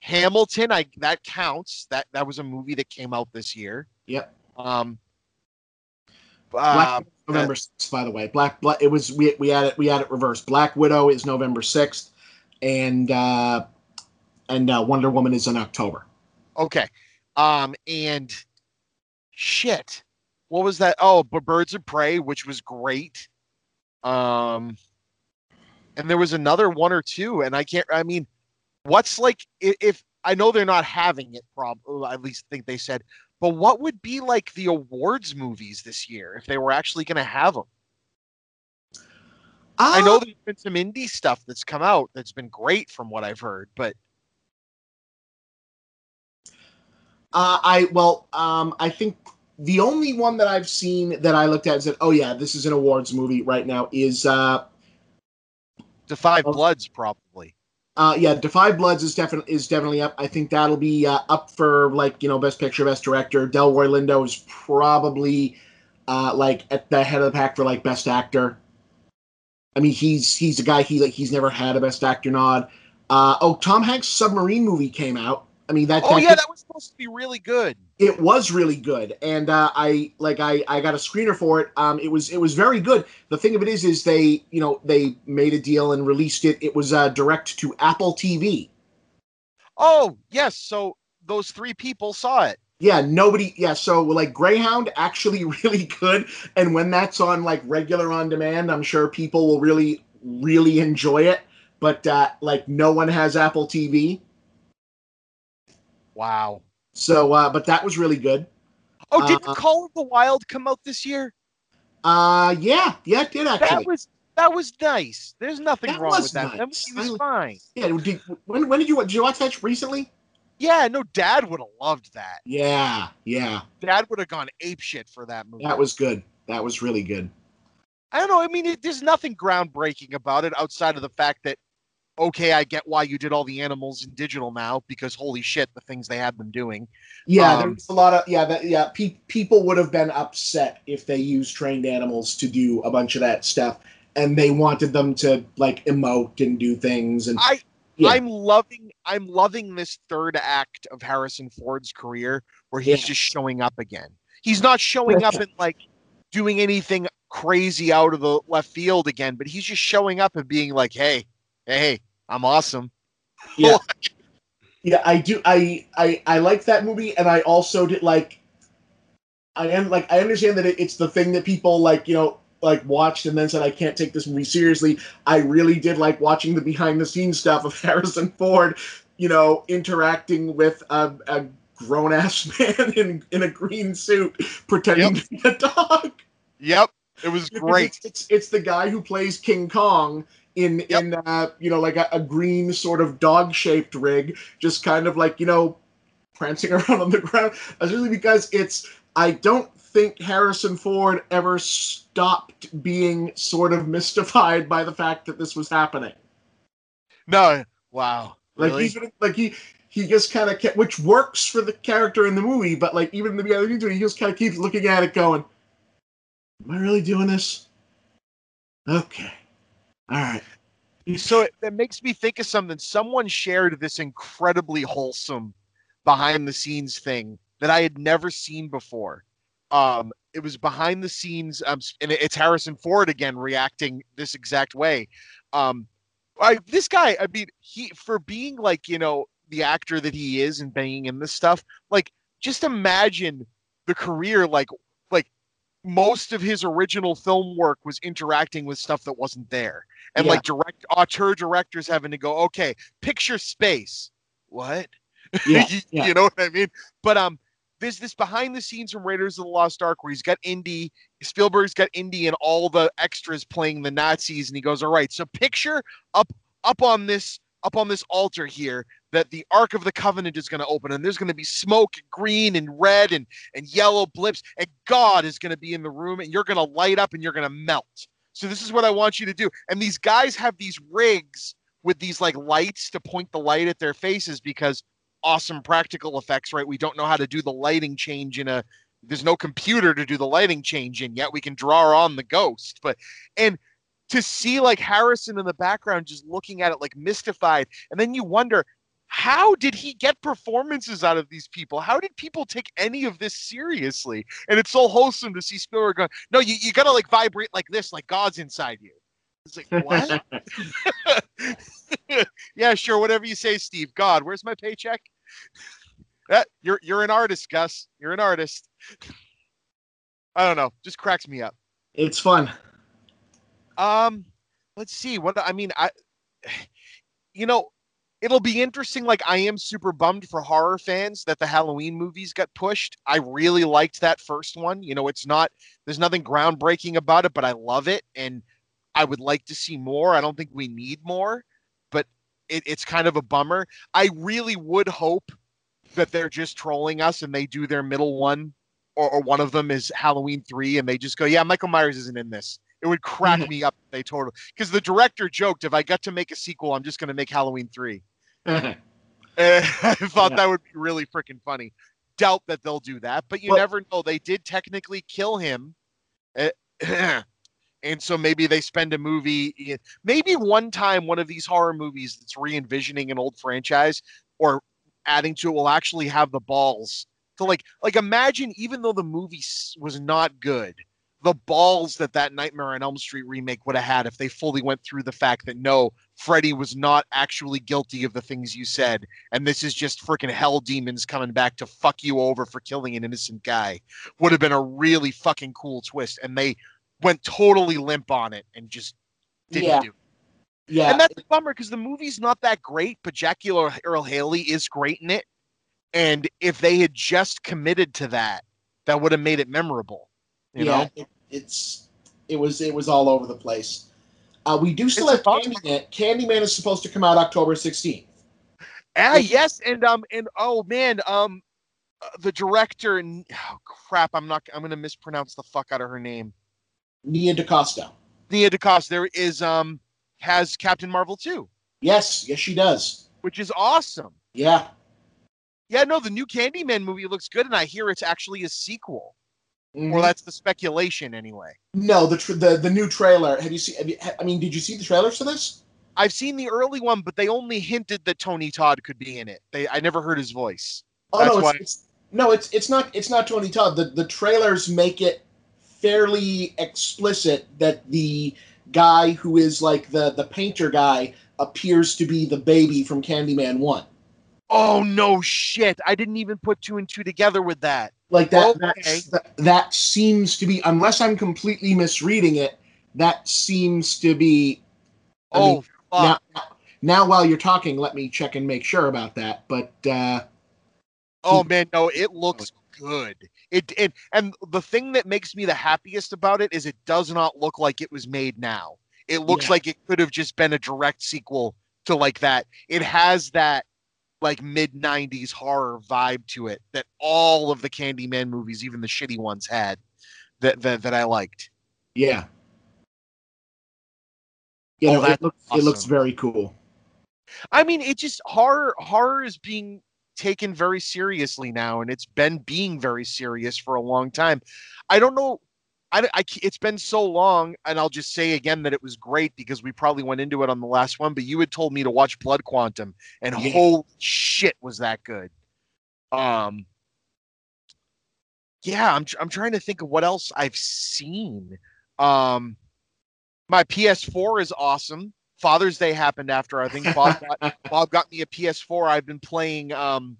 Hamilton, I that counts. That that was a movie that came out this year. Yep. Um, Black uh, November sixth, by the way. Black, Black it was we we had it we had it reversed. Black Widow is November sixth, and uh, and uh, Wonder Woman is in October. Okay. Um, and shit, what was that? Oh, but Birds of Prey, which was great. Um, and there was another one or two, and I can't. I mean, what's like i- if I know they're not having it? Prob, at least think they said. But what would be like the awards movies this year if they were actually going to have them? I know Ah, there's been some indie stuff that's come out that's been great from what I've heard, but Uh, I well, um, I think the only one that I've seen that I looked at and said, "Oh yeah, this is an awards movie right now." Is uh, Five Oh. Bloods probably. uh, yeah, Da Five Bloods is definitely is definitely up. I think that'll be uh, up for like you know best picture, best director. Delroy Lindo is probably uh, like at the head of the pack for like best actor. I mean, he's he's a guy he like he's never had a best actor nod. Uh, oh, Tom Hanks' submarine movie came out. I mean that. Oh that yeah, that was supposed to be really good. it was really good and uh, i like I, I got a screener for it um, it was it was very good the thing of it is is they you know they made a deal and released it it was uh, direct to apple tv Oh yes, so those three people saw it. Yeah, nobody. Yeah, so like Greyhound actually really good, and when that's on like regular on demand, I'm sure people will really really enjoy it. But uh, like no one has Apple TV, Wow. so uh, but that was really good. Oh, didn't Uh, Call of the Wild come out this year? Uh, yeah, yeah, it did That actually. was that was nice. There's nothing That wrong with that. That was, he was I- fine. Yeah, did, when when did you did you watch that recently? Yeah, no, Dad would have loved that. Yeah, yeah, Dad would have gone ape shit for that movie. that was good. That was really good. I don't know. I mean, it, there's nothing groundbreaking about it outside of the fact that, okay, I get why you did all the animals in digital now because holy shit, the things they had them doing. Yeah, Um, there's a lot of yeah, that, yeah. Pe- people would have been upset if they used trained animals to do a bunch of that stuff, and they wanted them to like emote and do things. And I Yeah. I'm loving I'm loving this third act of Harrison Ford's career where he's Yeah. just showing up again. He's not showing up and like doing anything crazy out of the left field again, but he's just showing up and being like, "Hey, hey, I'm awesome." yeah, oh, yeah, I do. I I I like that movie, and I also did like. I am like I understand that it, it's the thing that people like you know like watched and then said I can't take this movie seriously. I really did like watching the behind the scenes stuff of Harrison Ford, you know, interacting with a, a grown ass man in in a green suit pretending to be a dog. Yep, it was great. It's, it's it's the guy who plays King Kong in Yep. in uh, you know like a, a green sort of dog shaped rig, just kind of like you know prancing around on the ground. Especially because it's I don't think Harrison Ford ever stopped being sort of mystified by the fact that this was happening. No, wow. Like Really? he's like he he just kind of kept, which works for the character in the movie, but like even in the beginning, he just kind of keeps looking at it, going, "Am I really doing this?" Okay, all right. So it, it makes me think of something. Someone shared this incredibly wholesome behind the scenes thing that I had never seen before. Um, it was behind the scenes, um, and it's Harrison Ford again reacting this exact way. Um, I, this guy, I mean, he for being like you know the actor that he is and banging in this stuff, like just imagine the career like like most of his original film work was interacting with stuff that wasn't there and Yeah. like direct auteur directors having to go okay picture space what Yeah, you, yeah. you know what i mean but um there's this behind the scenes from raiders of the lost ark where he's got indy spielberg's got indy and all the extras playing the nazis and he goes all right so picture up up on this up on this altar here that the ark of the covenant is going to open and there's going to be smoke green and red and and yellow blips and god is going to be in the room and you're going to light up and you're going to melt so this is what I want you to do. And these guys have these rigs with these like lights to point the light at their faces because awesome practical effects, right? We don't know how to do the lighting change in a there's no computer to do the lighting change in yet. We can draw on the ghost. But and to see like Harrison in the background just looking at it like mystified, and then you wonder how did he get performances out of these people? How did people take any of this seriously? And it's so wholesome to see Spielberg going, no, you, you gotta like vibrate like this, like God's inside you. It's like, what? yeah, sure, whatever you say, Steve. God, where's my paycheck? That you're you're an artist, Gus. You're an artist. I don't know, just cracks me up. it's fun. Um, let's see. What I mean, I, you know, it'll be interesting. Like, I am super bummed for horror fans that the Halloween movies got pushed. I really liked that first one. You know, it's not. There's nothing groundbreaking about it, but I love it, and I would like to see more. I don't think we need more, but it, it's kind of a bummer. I really would hope that they're just trolling us and they do their middle one, or, or one of them is Halloween three, and they just go, "Yeah, Michael Myers isn't in this." It would crack mm-hmm. me up. They totally because the director joked, "If I got to make a sequel, I'm just going to make Halloween 3. And I thought Yeah. that would be really freaking funny. Doubt that they'll do that, but you Well- never know. They did technically kill him. Eh, and so maybe they spend a movie maybe one time one of these horror movies that's re-envisioning an old franchise or adding to it will actually have the balls to like like imagine even though the movie was not good the balls that that Nightmare on Elm Street remake would have had if they fully went through the fact that no, Freddy was not actually guilty of the things you said, and this is just freaking hell demons coming back to fuck you over for killing an innocent guy, would have been a really fucking cool twist. And they went totally limp on it and just didn't Yeah. do. it. Yeah, And that's a bummer because the movie's not that great, but Jackie Earle Earle Haley is great in it. And if they had just committed to that, that would have made it memorable. You yeah, know? it, it's it was it was all over the place. Uh, we do still It's have bummer. Candyman. Candyman is supposed to come out October 16th. Ah, yes, and um, and oh man, um, uh, the director and oh crap, I'm not, I'm gonna mispronounce the fuck out of her name. Nia DaCosta. Nia DaCosta. There is um, has Captain Marvel too, Yes, yes, she does. which is awesome. Yeah, Yeah, no, the new Candyman movie looks good, and I hear it's actually a sequel, Mhm. or that's the speculation anyway. no, the, tr- the the new trailer. Have you seen? Have you, I mean, did you see the trailers for this? I've seen the early one, but they only hinted that Tony Todd could be in it. They, I never heard his voice. Oh That's no, it's, why- it's no, it's it's not it's not Tony Todd. The the trailers make it fairly explicit that the guy who is like the the painter guy appears to be the baby from Candyman One. Oh no, shit! I didn't even put two and two together with that. Like that okay. that, that seems to be unless I'm completely misreading it. That seems to be. I oh mean, now, now while you're talking, let me check and make sure about that. But uh, Oh man, no, it looks good. It and and the thing that makes me the happiest about it is it does not look like it was made now. It looks Yeah. like it could have just been a direct sequel to like that. It has that like mid 90s horror vibe to it that all of the Candyman movies, even the shitty ones had that that, that I liked. yeah, you Oh, know, it looks it looks very cool. I mean, it just horror horror is being taken very seriously now, and it's been being very serious for a long time. I don't know. I, I it's been so long, and I'll just say again that it was great because we probably went into it on the last one. But you had told me to watch Blood Quantum, and Yeah. holy shit, was that good! Um, yeah, I'm I'm trying to think of what else I've seen. Um, my PS4 is awesome. Father's Day happened after I think Bob got Bob got me a PS4. I've been playing um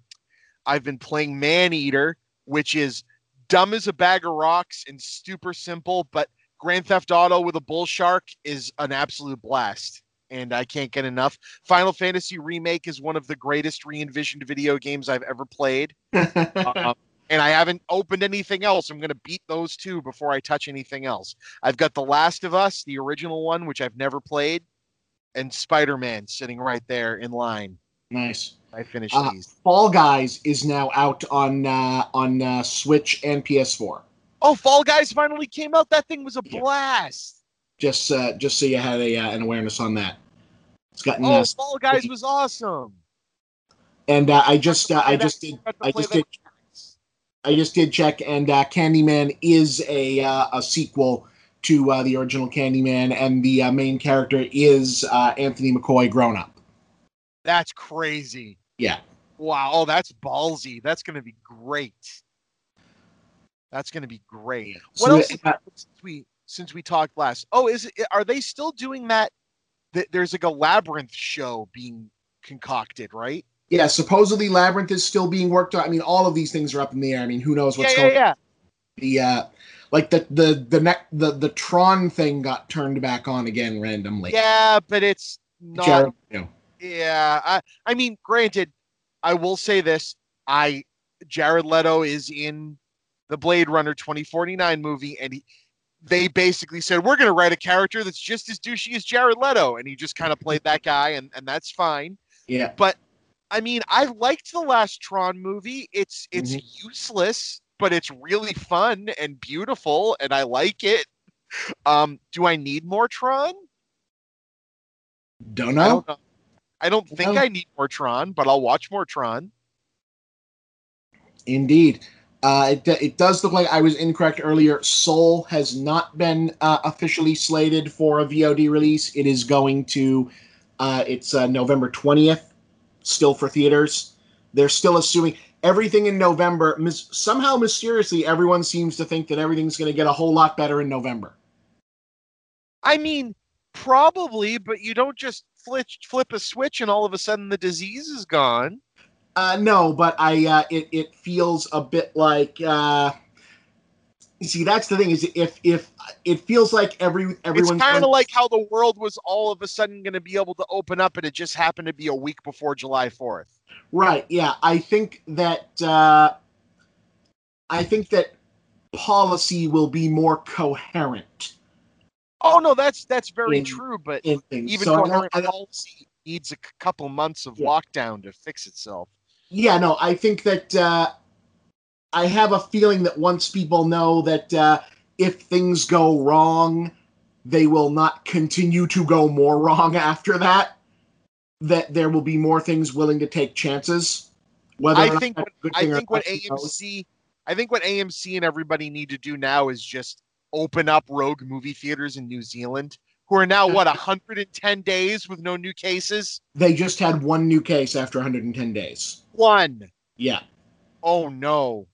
I've been playing Maneater, which is dumb as a bag of rocks and super simple, but Grand Theft Auto with a bull shark is an absolute blast. And I can't get enough. Final Fantasy Remake is one of the greatest re-envisioned video games I've ever played. Um, and I haven't opened anything else. I'm going to beat those two before I touch anything else. I've got The Last of Us, the original one, which I've never played, and Spider Man sitting right there in line. nice. I finished Uh, these. Fall Guys is now out on uh, on uh, Switch and PS4. Oh, Fall Guys finally came out. That thing was a Yeah. blast. Just uh, just so you had a uh, an awareness on that. It's gotten Oh, uh, Fall Guys was awesome. and uh, I just uh, I just did that- got to I just did I just did check, and uh, Candyman is a uh, a sequel to uh, the original Candyman, and the uh, main character is uh, Anthony McCoy grown up. That's crazy. Yeah. Wow. Oh, that's ballsy. That's going to be great. That's going to be great. What So, else uh, since we since we talked last? Oh, is it? Are they still doing that? Th- There's like a labyrinth show being concocted, right? yeah, supposedly Labyrinth is still being worked on. I mean, all of these things are up in the air. I mean, who knows what's yeah, going? yeah, yeah. The uh, like the the the neck the the Tron thing got turned back on again randomly. Yeah, but it's not. Jared, you know, Yeah, I, I mean, granted, I will say this: I Jared Leto is in the Blade Runner 2049 movie, and he, they basically said we're going to write a character that's just as douchey as Jared Leto, and he just kind of played that guy, and and that's fine. yeah, but I mean, I liked the last Tron movie. It's it's useless, but it's really fun and beautiful, and I like it. Um, do I need more Tron? don't I don't know. I don't think No. I need more Tron, but I'll watch more Tron. Indeed. Uh, it, it does look like I was incorrect earlier. Soul has not been uh, officially slated for a VOD release. It is going to, uh, it's uh, November 20th, still for theaters. They're still assuming, everything in November. Mis- somehow, mysteriously, everyone seems to think that everything's going to get a whole lot better in November. I mean, probably, but you don't just flip flip a switch and all of a sudden the disease is gone. Uh, no, but I uh, it it feels a bit like uh, see that's the thing is if if it feels like every everyone It's kind of like how the world was all of a sudden going to be able to open up, and it just happened to be a week before July Fourth. right yeah I think that uh, I think that policy will be more coherent Oh no, that's that's very In- true, but in things. even So coherent I policy needs a couple months of Yeah. lockdown to fix itself. yeah no I think that uh, I have a feeling that once people know that uh, if things go wrong, they will not continue to go more wrong after that. That there will be more things willing to take chances. Whether I think what I think what who knows? AMC I think what AMC and everybody need to do now is just open up rogue movie theaters in New Zealand, who are now what 110 days with no new cases. they just had one new case after 110 days. One. Yeah, Oh no.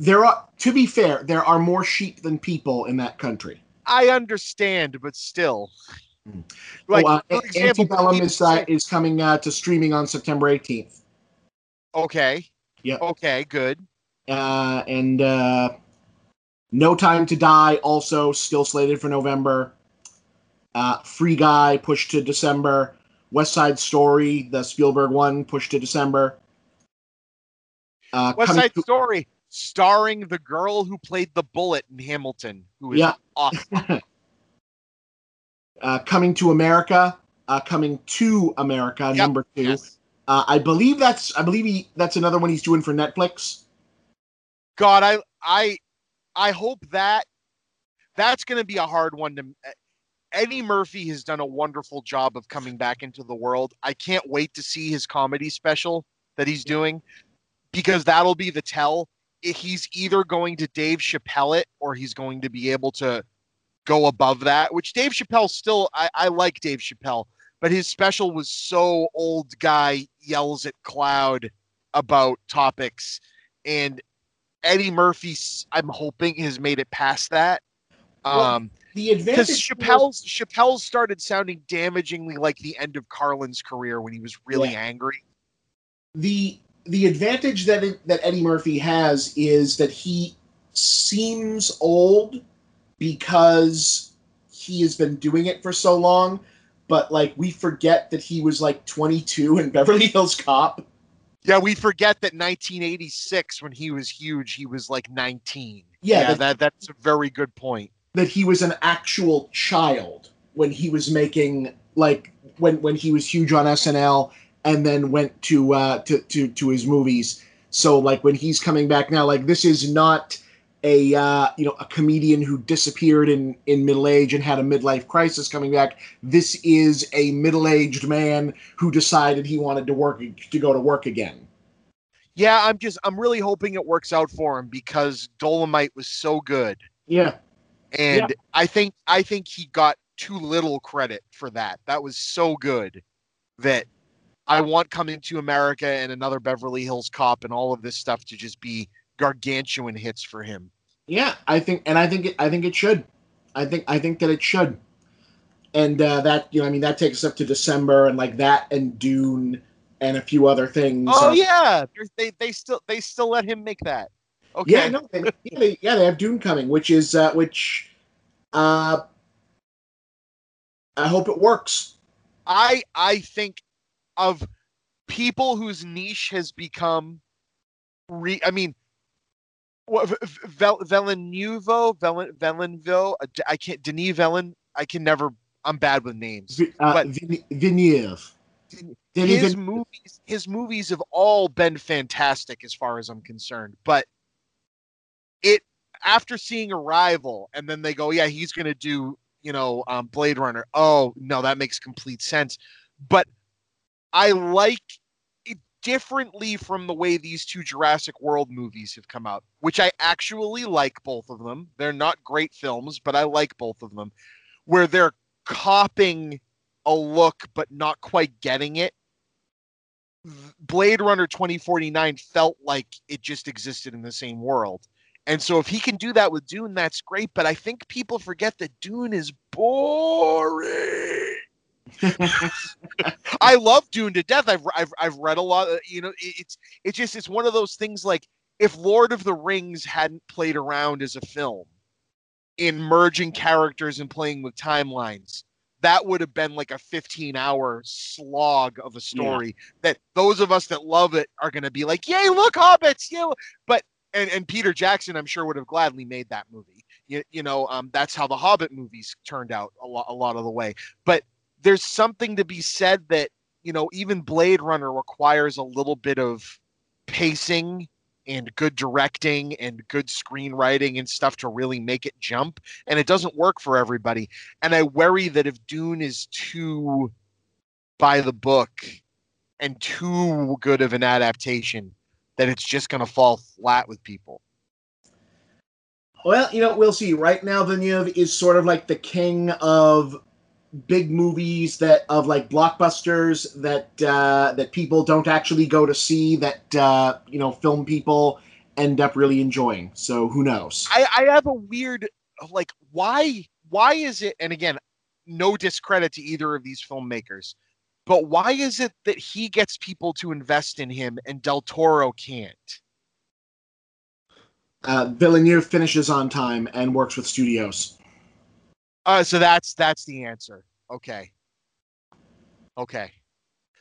there are. To be fair, there are more sheep than people in that country. I understand, but still. Hmm. Like, oh, uh, example, Antebellum is uh, is coming uh, to streaming on September 18th. okay. Yeah. Okay, good. uh, and uh, No Time to Die also still slated for November. Uh, Free Guy pushed to December. West Side Story, the Spielberg one, pushed to December. Uh, West Side to- Story, starring the girl who played the bullet in Hamilton, who is Yeah. awesome. uh, coming to America, uh, coming to America, Yep, number two. Yes. Uh, I believe that's I believe he, that's another one he's doing for Netflix. God, I I I hope that that's going to be a hard one to. Eddie Murphy has done a wonderful job of coming back into the world. I can't wait to see his comedy special that he's doing because that'll be the tell. If he's either going to Dave Chappelle it or he's going to be able to go above that, which Dave Chappelle still, I, I like Dave Chappelle, but his special was so old guy yells at cloud about topics. And Eddie Murphy, I'm hoping, has made it past that. Well, Um, The advantage because Chappelle's Chappelle started sounding damagingly like the end of Carlin's career when he was really Yeah. angry. the the advantage that it, that Eddie Murphy has is that he seems old because he has been doing it for so long. But like we forget that he was like 22 in Beverly Hills Cop. Yeah, we forget that 1986 when he was huge, he was like 19. Yeah, yeah that- that that's a very good point. That he was an actual child when he was making like when when he was huge on SNL and then went to uh to to to his movies. So like when he's coming back now, like this is not a uh, you know a comedian who disappeared in in middle age and had a midlife crisis coming back. This is a middle aged man who decided he wanted to work to go to work again. Yeah, I'm just I'm really hoping it works out for him because Dolomite was so good. Yeah, And I think I think he got too little credit for that. That was so good that I want coming to America and another Beverly Hills Cop and all of this stuff to just be gargantuan hits for him. yeah. I think and I think it, I think it should. I think I think that it should. And uh, that you know I mean that takes us up to December and like that and Dune and a few other things. Oh are- yeah, they they still they still let him make that. Okay. Yeah, no, they, yeah, they, yeah, they have Dune coming, which is uh, which. Uh, I hope it works. I I think of people whose niche has become re I mean what Vel, Villeneuve, Velen, Villeneuve, uh, I can't Denis Vellen, I can never I'm bad with names. Uh, But- Vin- Villeneuve. His Villeneuve. movies his movies have all been fantastic as far as I'm concerned, but it after seeing Arrival and then they go, yeah, he's going to do, you know, um, Blade Runner. Oh, no, that makes complete sense. But I like differently from the way these two Jurassic World movies have come out, which I actually like both of them. They're not great films, but I like both of them, where they're copying a look but not quite getting it. Blade Runner 2049 felt like it just existed in the same world. And so if he can do that with Dune, that's great. But I think people forget that Dune is boring. I love Dune to death. I've, I've I've read a lot. Of, you know, it's it's just it's one of those things like if Lord of the Rings hadn't played around as a film in merging characters and playing with timelines, that would have been like a 15 hour slog of a story yeah. that those of us that love it are going to be like, yay, look, hobbits, yeah. But and, and Peter Jackson, I'm sure, would have gladly made that movie. You, you know, um, that's how the Hobbit movies turned out a lot, a lot of the way. But there's something to be said that you know even Blade Runner requires a little bit of pacing and good directing and good screenwriting and stuff to really make it jump and it doesn't work for everybody. And i worry that if dune is too by the book and too good of an adaptation that it's just going to fall flat with people. Well you know we'll see. Right now villeneuve is sort of like the king of big movies that of like blockbusters that uh, that people don't actually go to see that uh, you know film people end up really enjoying. So who knows? I, I have a weird like why why is it? And again, no discredit to either of these filmmakers, but why is it that he gets people to invest in him and Del Toro can't? Uh, Villeneuve finishes on time and works with studios. Uh, so that's that's the answer. Okay. Okay.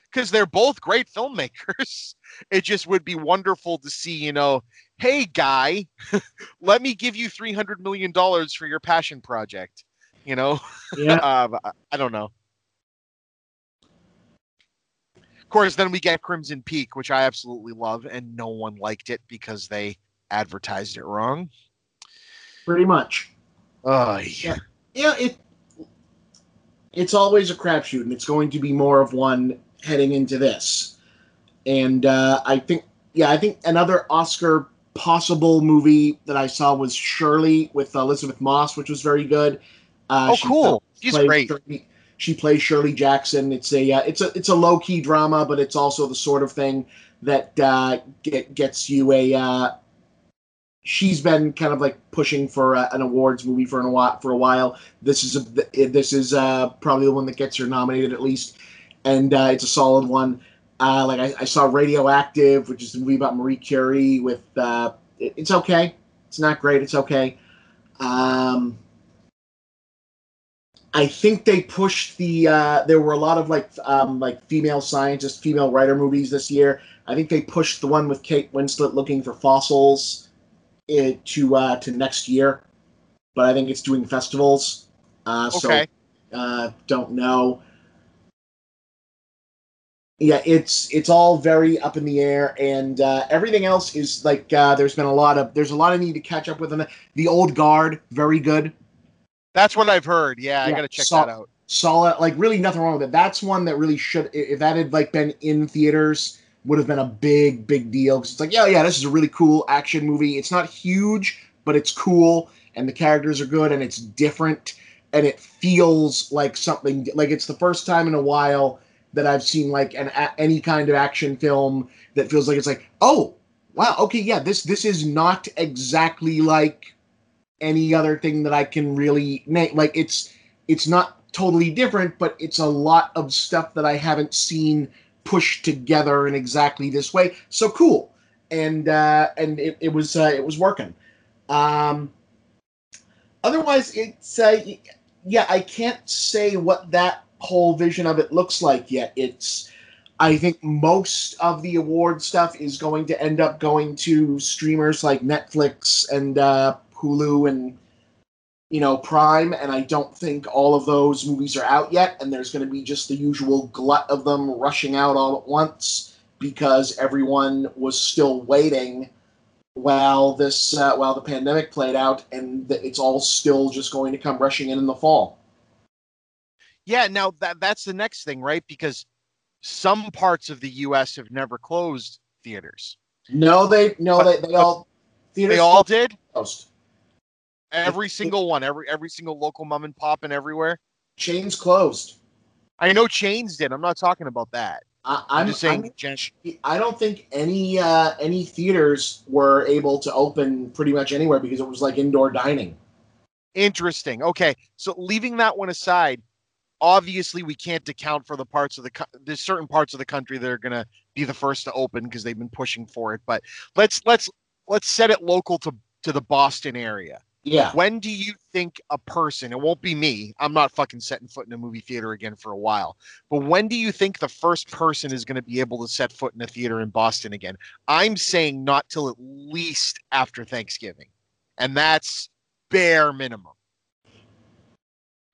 Because they're both great filmmakers. It just would be wonderful to see, you know, hey guy, let me give you three hundred million dollars for your passion project. You know, yeah. um, I don't know. Of course, then we get Crimson Peak, which I absolutely love, and no one liked it because they advertised it wrong. Pretty much. Oh yeah yeah, it it's always a crapshoot, and it's going to be more of one heading into this. And uh, I think, yeah, I think another Oscar possible movie that I saw was Shirley with Elisabeth Moss, which was very good. Uh, oh, she cool! She's great. Shirley, she plays Shirley Jackson. It's a uh, it's a it's a low key drama, but it's also the sort of thing that uh, get, gets you a uh, she's been kind of like pushing for uh, an awards movie for a while. For a while, this is a this is uh, probably the one that gets her nominated at least, and uh, it's a solid one. Uh, like I, I, saw Radioactive, which is a movie about Marie Curie. With uh, it, it's okay. It's not great. It's okay. Um, I think they pushed the. Uh, there were a lot of like um, like female scientist, female writer movies this year. I think they pushed the one with Kate Winslet looking for fossils it to uh, to next year, but I think it's doing festivals. Uh, okay. So uh, don't know. Yeah, it's it's all very up in the air, and uh, everything else is like uh, there's been a lot of there's a lot of need to catch up with. Them. The old guard, very good. That's what I've heard. Yeah, yeah I gotta check that out. Solid, like really nothing wrong with it. That's one that really should if that had like been in theaters would have been a big, big deal because it's like, yeah, yeah, this is a really cool action movie. It's not huge, but it's cool, and the characters are good, and it's different, and it feels like something like it's the first time in a while that I've seen like an a, any kind of action film that feels like it's like, oh, wow, okay, yeah, this this is not exactly like any other thing that I can really name. Like it's it's not totally different, but it's a lot of stuff that I haven't seen pushed together in exactly this way. So cool, and uh, and it, it was uh, it was working. Um, otherwise, it's uh, yeah, I can't say what that whole vision of it looks like yet. It's I think most of the award stuff is going to end up going to streamers like Netflix and uh, Hulu and you know, Prime, and I don't think all of those movies are out yet, and there's going to be just the usual glut of them rushing out all at once because everyone was still waiting while this uh, while the pandemic played out, and it's all still just going to come rushing in in the fall. Yeah, now that that's the next thing, right? Because some parts of the U.S. have never closed theaters. No, they no but, they, they all they all did. Closed. Every single one, every every single local mom and pop and everywhere. Chains closed. I know chains did. I'm not talking about that. I, I'm, I'm just saying, I'm- I don't think any uh, any theaters were able to open pretty much anywhere because it was like indoor dining. Interesting. Okay, so leaving that one aside, obviously we can't account for the parts of the co- there's certain parts of the country that are going to be the first to open because they've been pushing for it. But let's let's let's set it local to to the Boston area. Yeah, When do you think a person, it won't be me, I'm not fucking setting foot in a movie theater again for a while, but when do you think the first person is going to be able to set foot in a theater in Boston again? I'm saying not till at least after Thanksgiving. And that's bare minimum.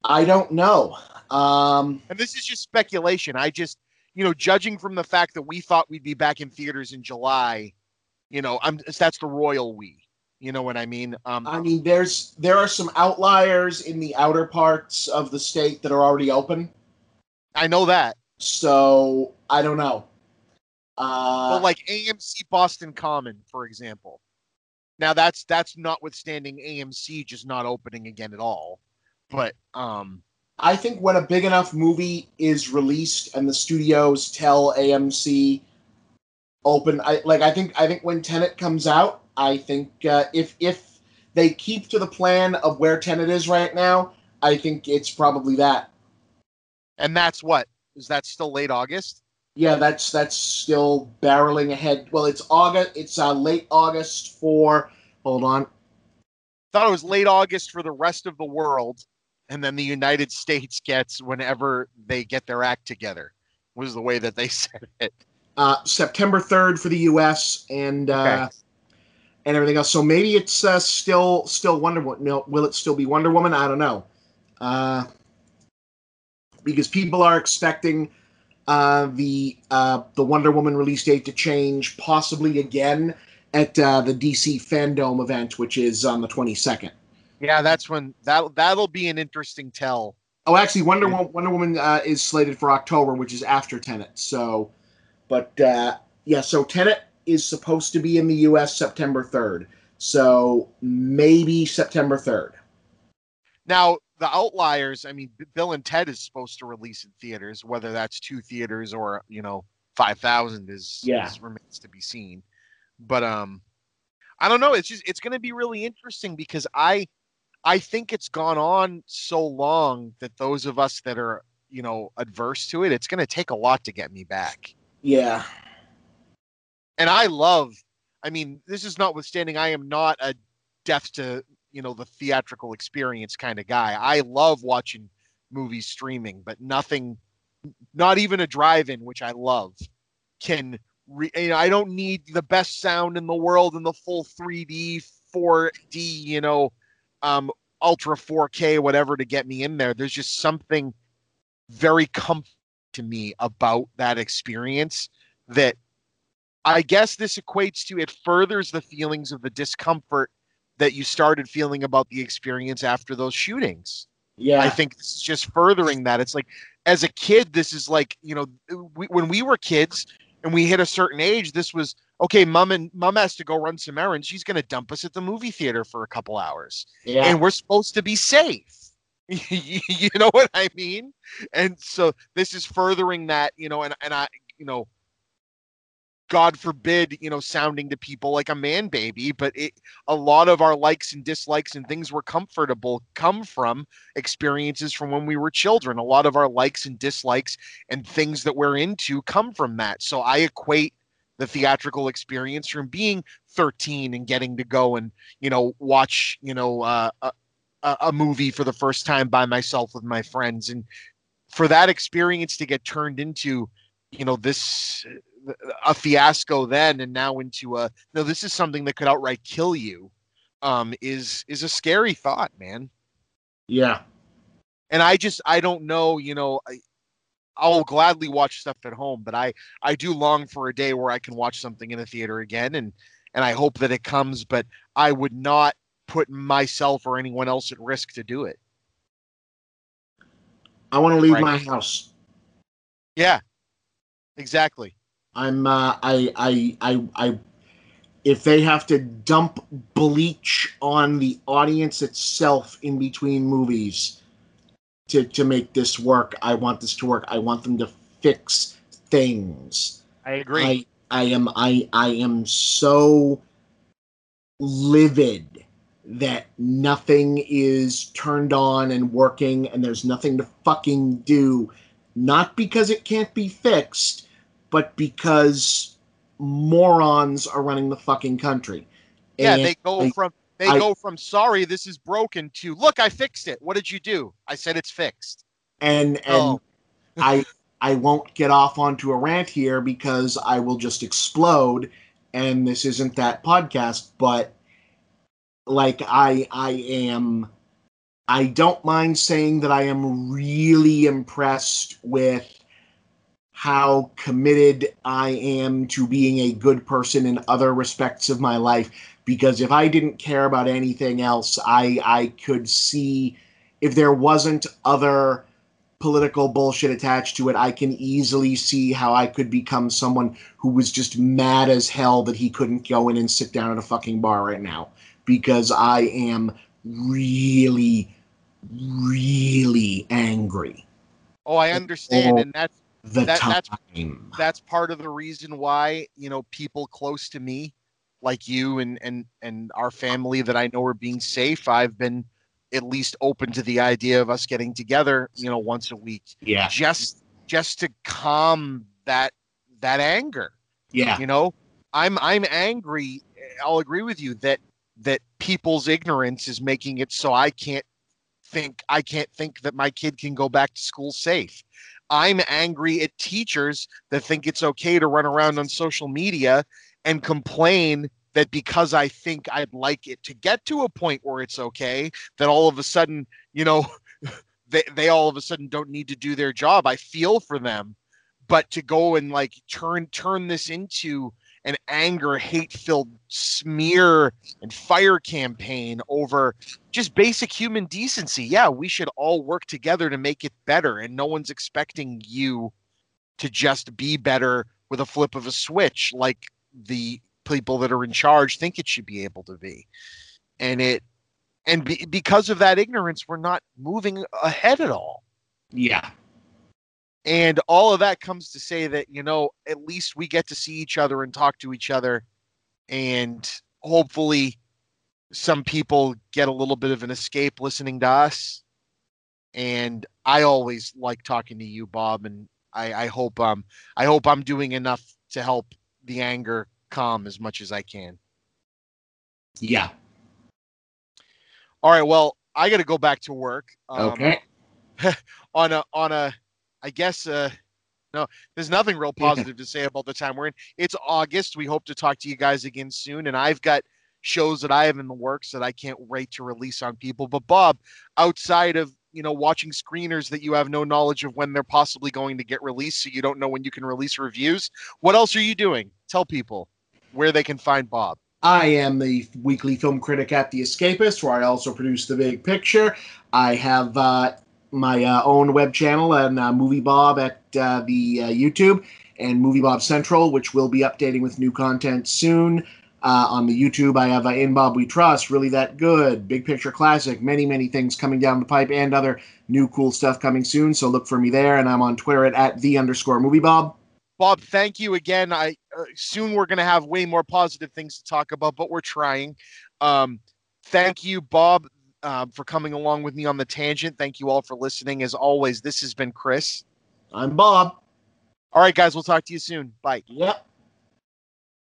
I don't know. Um, And this is just speculation. I just, you know, judging from the fact that we thought we'd be back in theaters in July, you know, I'm that's the royal we. You know what I mean? Um, I mean, there's there are some outliers in the outer parts of the state that are already open. I know that, So I don't know. Uh, but like AMC Boston Common, for example. Now that's that's notwithstanding AMC just not opening again at all. But um, I think when a big enough movie is released and the studios tell AMC open, I like. I think I think when Tenet comes out, I think uh, if if they keep to the plan of where Tenet is right now, I think it's probably that. and that's what is that still late August? Yeah, that's that's still barreling ahead. Well, it's August. It's uh, late August for. Hold on. Thought it was late August for the rest of the world, and then the United States gets whenever they get their act together. Was the way that they said it. Uh, September third for the U.S. and uh, Okay. And everything else. So maybe it's uh, still still Wonder Woman. No, will it still be Wonder Woman? I don't know. Uh, because people are expecting uh, the uh, the Wonder Woman release date to change, possibly again at uh, the DC Fandom event, which is on the twenty second. Yeah, that's when that that'll be an interesting tell. Oh, actually, Wonder Woman, Wonder Woman uh, is slated for October, which is after Tenet. So, but uh, yeah, so Tenet is supposed to be in the U.S. September third. So maybe September third. Now the outliers. I mean, Bill and Ted is supposed to release in theaters. Whether that's two theaters or you know five thousand is, Yeah. is remains to be seen. But um, I don't know. It's just it's going to be really interesting because I I think it's gone on so long that those of us that are you know adverse to it, it's going to take a lot to get me back. Yeah, and I love. I mean, this is notwithstanding. I am not a deaf to you know the theatrical experience kind of guy. I love watching movies streaming, but nothing, not even a drive-in, which I love, can. Re, you know, I don't need the best sound in the world and the full 3D, 4D, you know, um, ultra 4K, whatever, to get me in there. There's just something very comforting to me about that experience that I guess this equates to it furthers the feelings of the discomfort that you started feeling about the experience after those shootings. yeah, I think this is just furthering that. It's like, as a kid, this is like, you know, we, when we were kids and we hit a certain age, this was okay. Mom and mom has to go run some errands. She's going to dump us at the movie theater for a couple hours, yeah. and we're supposed to be safe. you know what I mean? And so this is furthering that, you know, and and I, you know, God forbid, you know, sounding to people like a man baby, but it, a lot of our likes and dislikes and things we're comfortable come from experiences from when we were children. A lot of our likes and dislikes and things that we're into come from that. So I equate the theatrical experience from being 13 and getting to go and, you know, watch, you know, uh, a, a a movie for the first time by myself with my friends. And for that experience to get turned into, you know, this a fiasco then and now into a no this is something that could outright kill you um is is a scary thought man yeah. and i just i don't know you know I, i'll gladly watch stuff at home but i i do long for a day where i can watch something in a theater again and and i hope that it comes but i would not put myself or anyone else at risk to do it I want to leave Right. my house. yeah exactly I'm uh, I, I I I if they have to dump bleach on the audience itself in between movies to to make this work, I want this to work. I want them to fix things. I agree. I, I am I I am so livid that nothing is turned on and working and there's nothing to fucking do. Not because it can't be fixed, but because morons are running the fucking country. yeah, And they go I- from they I- go from sorry this is broken to look I fixed it. What did you do? I said it's fixed. and and Oh. I I won't get off onto a rant here because I will just explode and this isn't that podcast but like I I am I don't mind saying that I am really impressed with how committed I am to being a good person in other respects of my life. Because if I didn't care about anything else I I could see if there wasn't other political bullshit attached to it, I can easily see how I could become someone who was just mad as hell that he couldn't go in and sit down at a fucking bar right now. Because I am really, really angry. Oh, I understand, and that's the That- that's- that's part of the reason why you know people close to me like you and and and our family that i know are being safe i've been at least open to the idea of us getting together you know once a week yeah, just just to calm that that anger. Yeah, you know i'm i'm angry i'll agree with you that that people's ignorance is making it so i can't think i can't think that my kid can go back to school safe i'm angry at teachers that think it's okay to run around on social media and complain that because i think i'd like it to get to a point where it's okay that all of a sudden you know they, they all of a sudden don't need to do their job. I feel for them. But to go and like turn turn this into an anger hate filled smear and fire campaign over just basic human decency. Yeah we should all work together to make it better and no one's expecting you to just be better with a flip of a switch like the people that are in charge think it should be able to be. And it and be, because of that ignorance we're not moving ahead at all. Yeah, and all of that comes to say that, you know, at least we get to see each other and talk to each other. And hopefully some people get a little bit of an escape listening to us. And I always like talking to you, Bob, and I, I hope um I hope I'm doing enough to help the anger calm as much as I can. yeah. All right, well, I got to go back to work. Um, Okay. on a on a I guess uh no, there's nothing real positive to say about the time we're in. It's August. We hope to talk to you guys again soon. And I've got shows that I have in the works that I can't wait to release on people. But Bob, outside of you know watching screeners that you have no knowledge of when they're possibly going to get released, so you don't know when you can release reviews. What else are you doing? Tell people where they can find Bob. I am the weekly film critic at The Escapist, where I also produce The Big Picture. I have uh, my uh, own web channel and uh, Movie Bob at uh, the uh, YouTube and Movie Bob Central, which will be updating with new content soon. Uh, on the YouTube, I have uh, In Bob We Trust, Really That Good, Big Picture Classic, many, many things coming down the pipe and other new cool stuff coming soon. So look for me there. And I'm on Twitter at, at the underscore movie Bob. Bob, thank you again. I soon we're going to have way more positive things to talk about, but we're trying. Um, thank you, Bob, uh, for coming along with me on the tangent. Thank you all for listening. As always, this has been Chris. I'm Bob. All right, guys, we'll talk to you soon. Bye. Yep.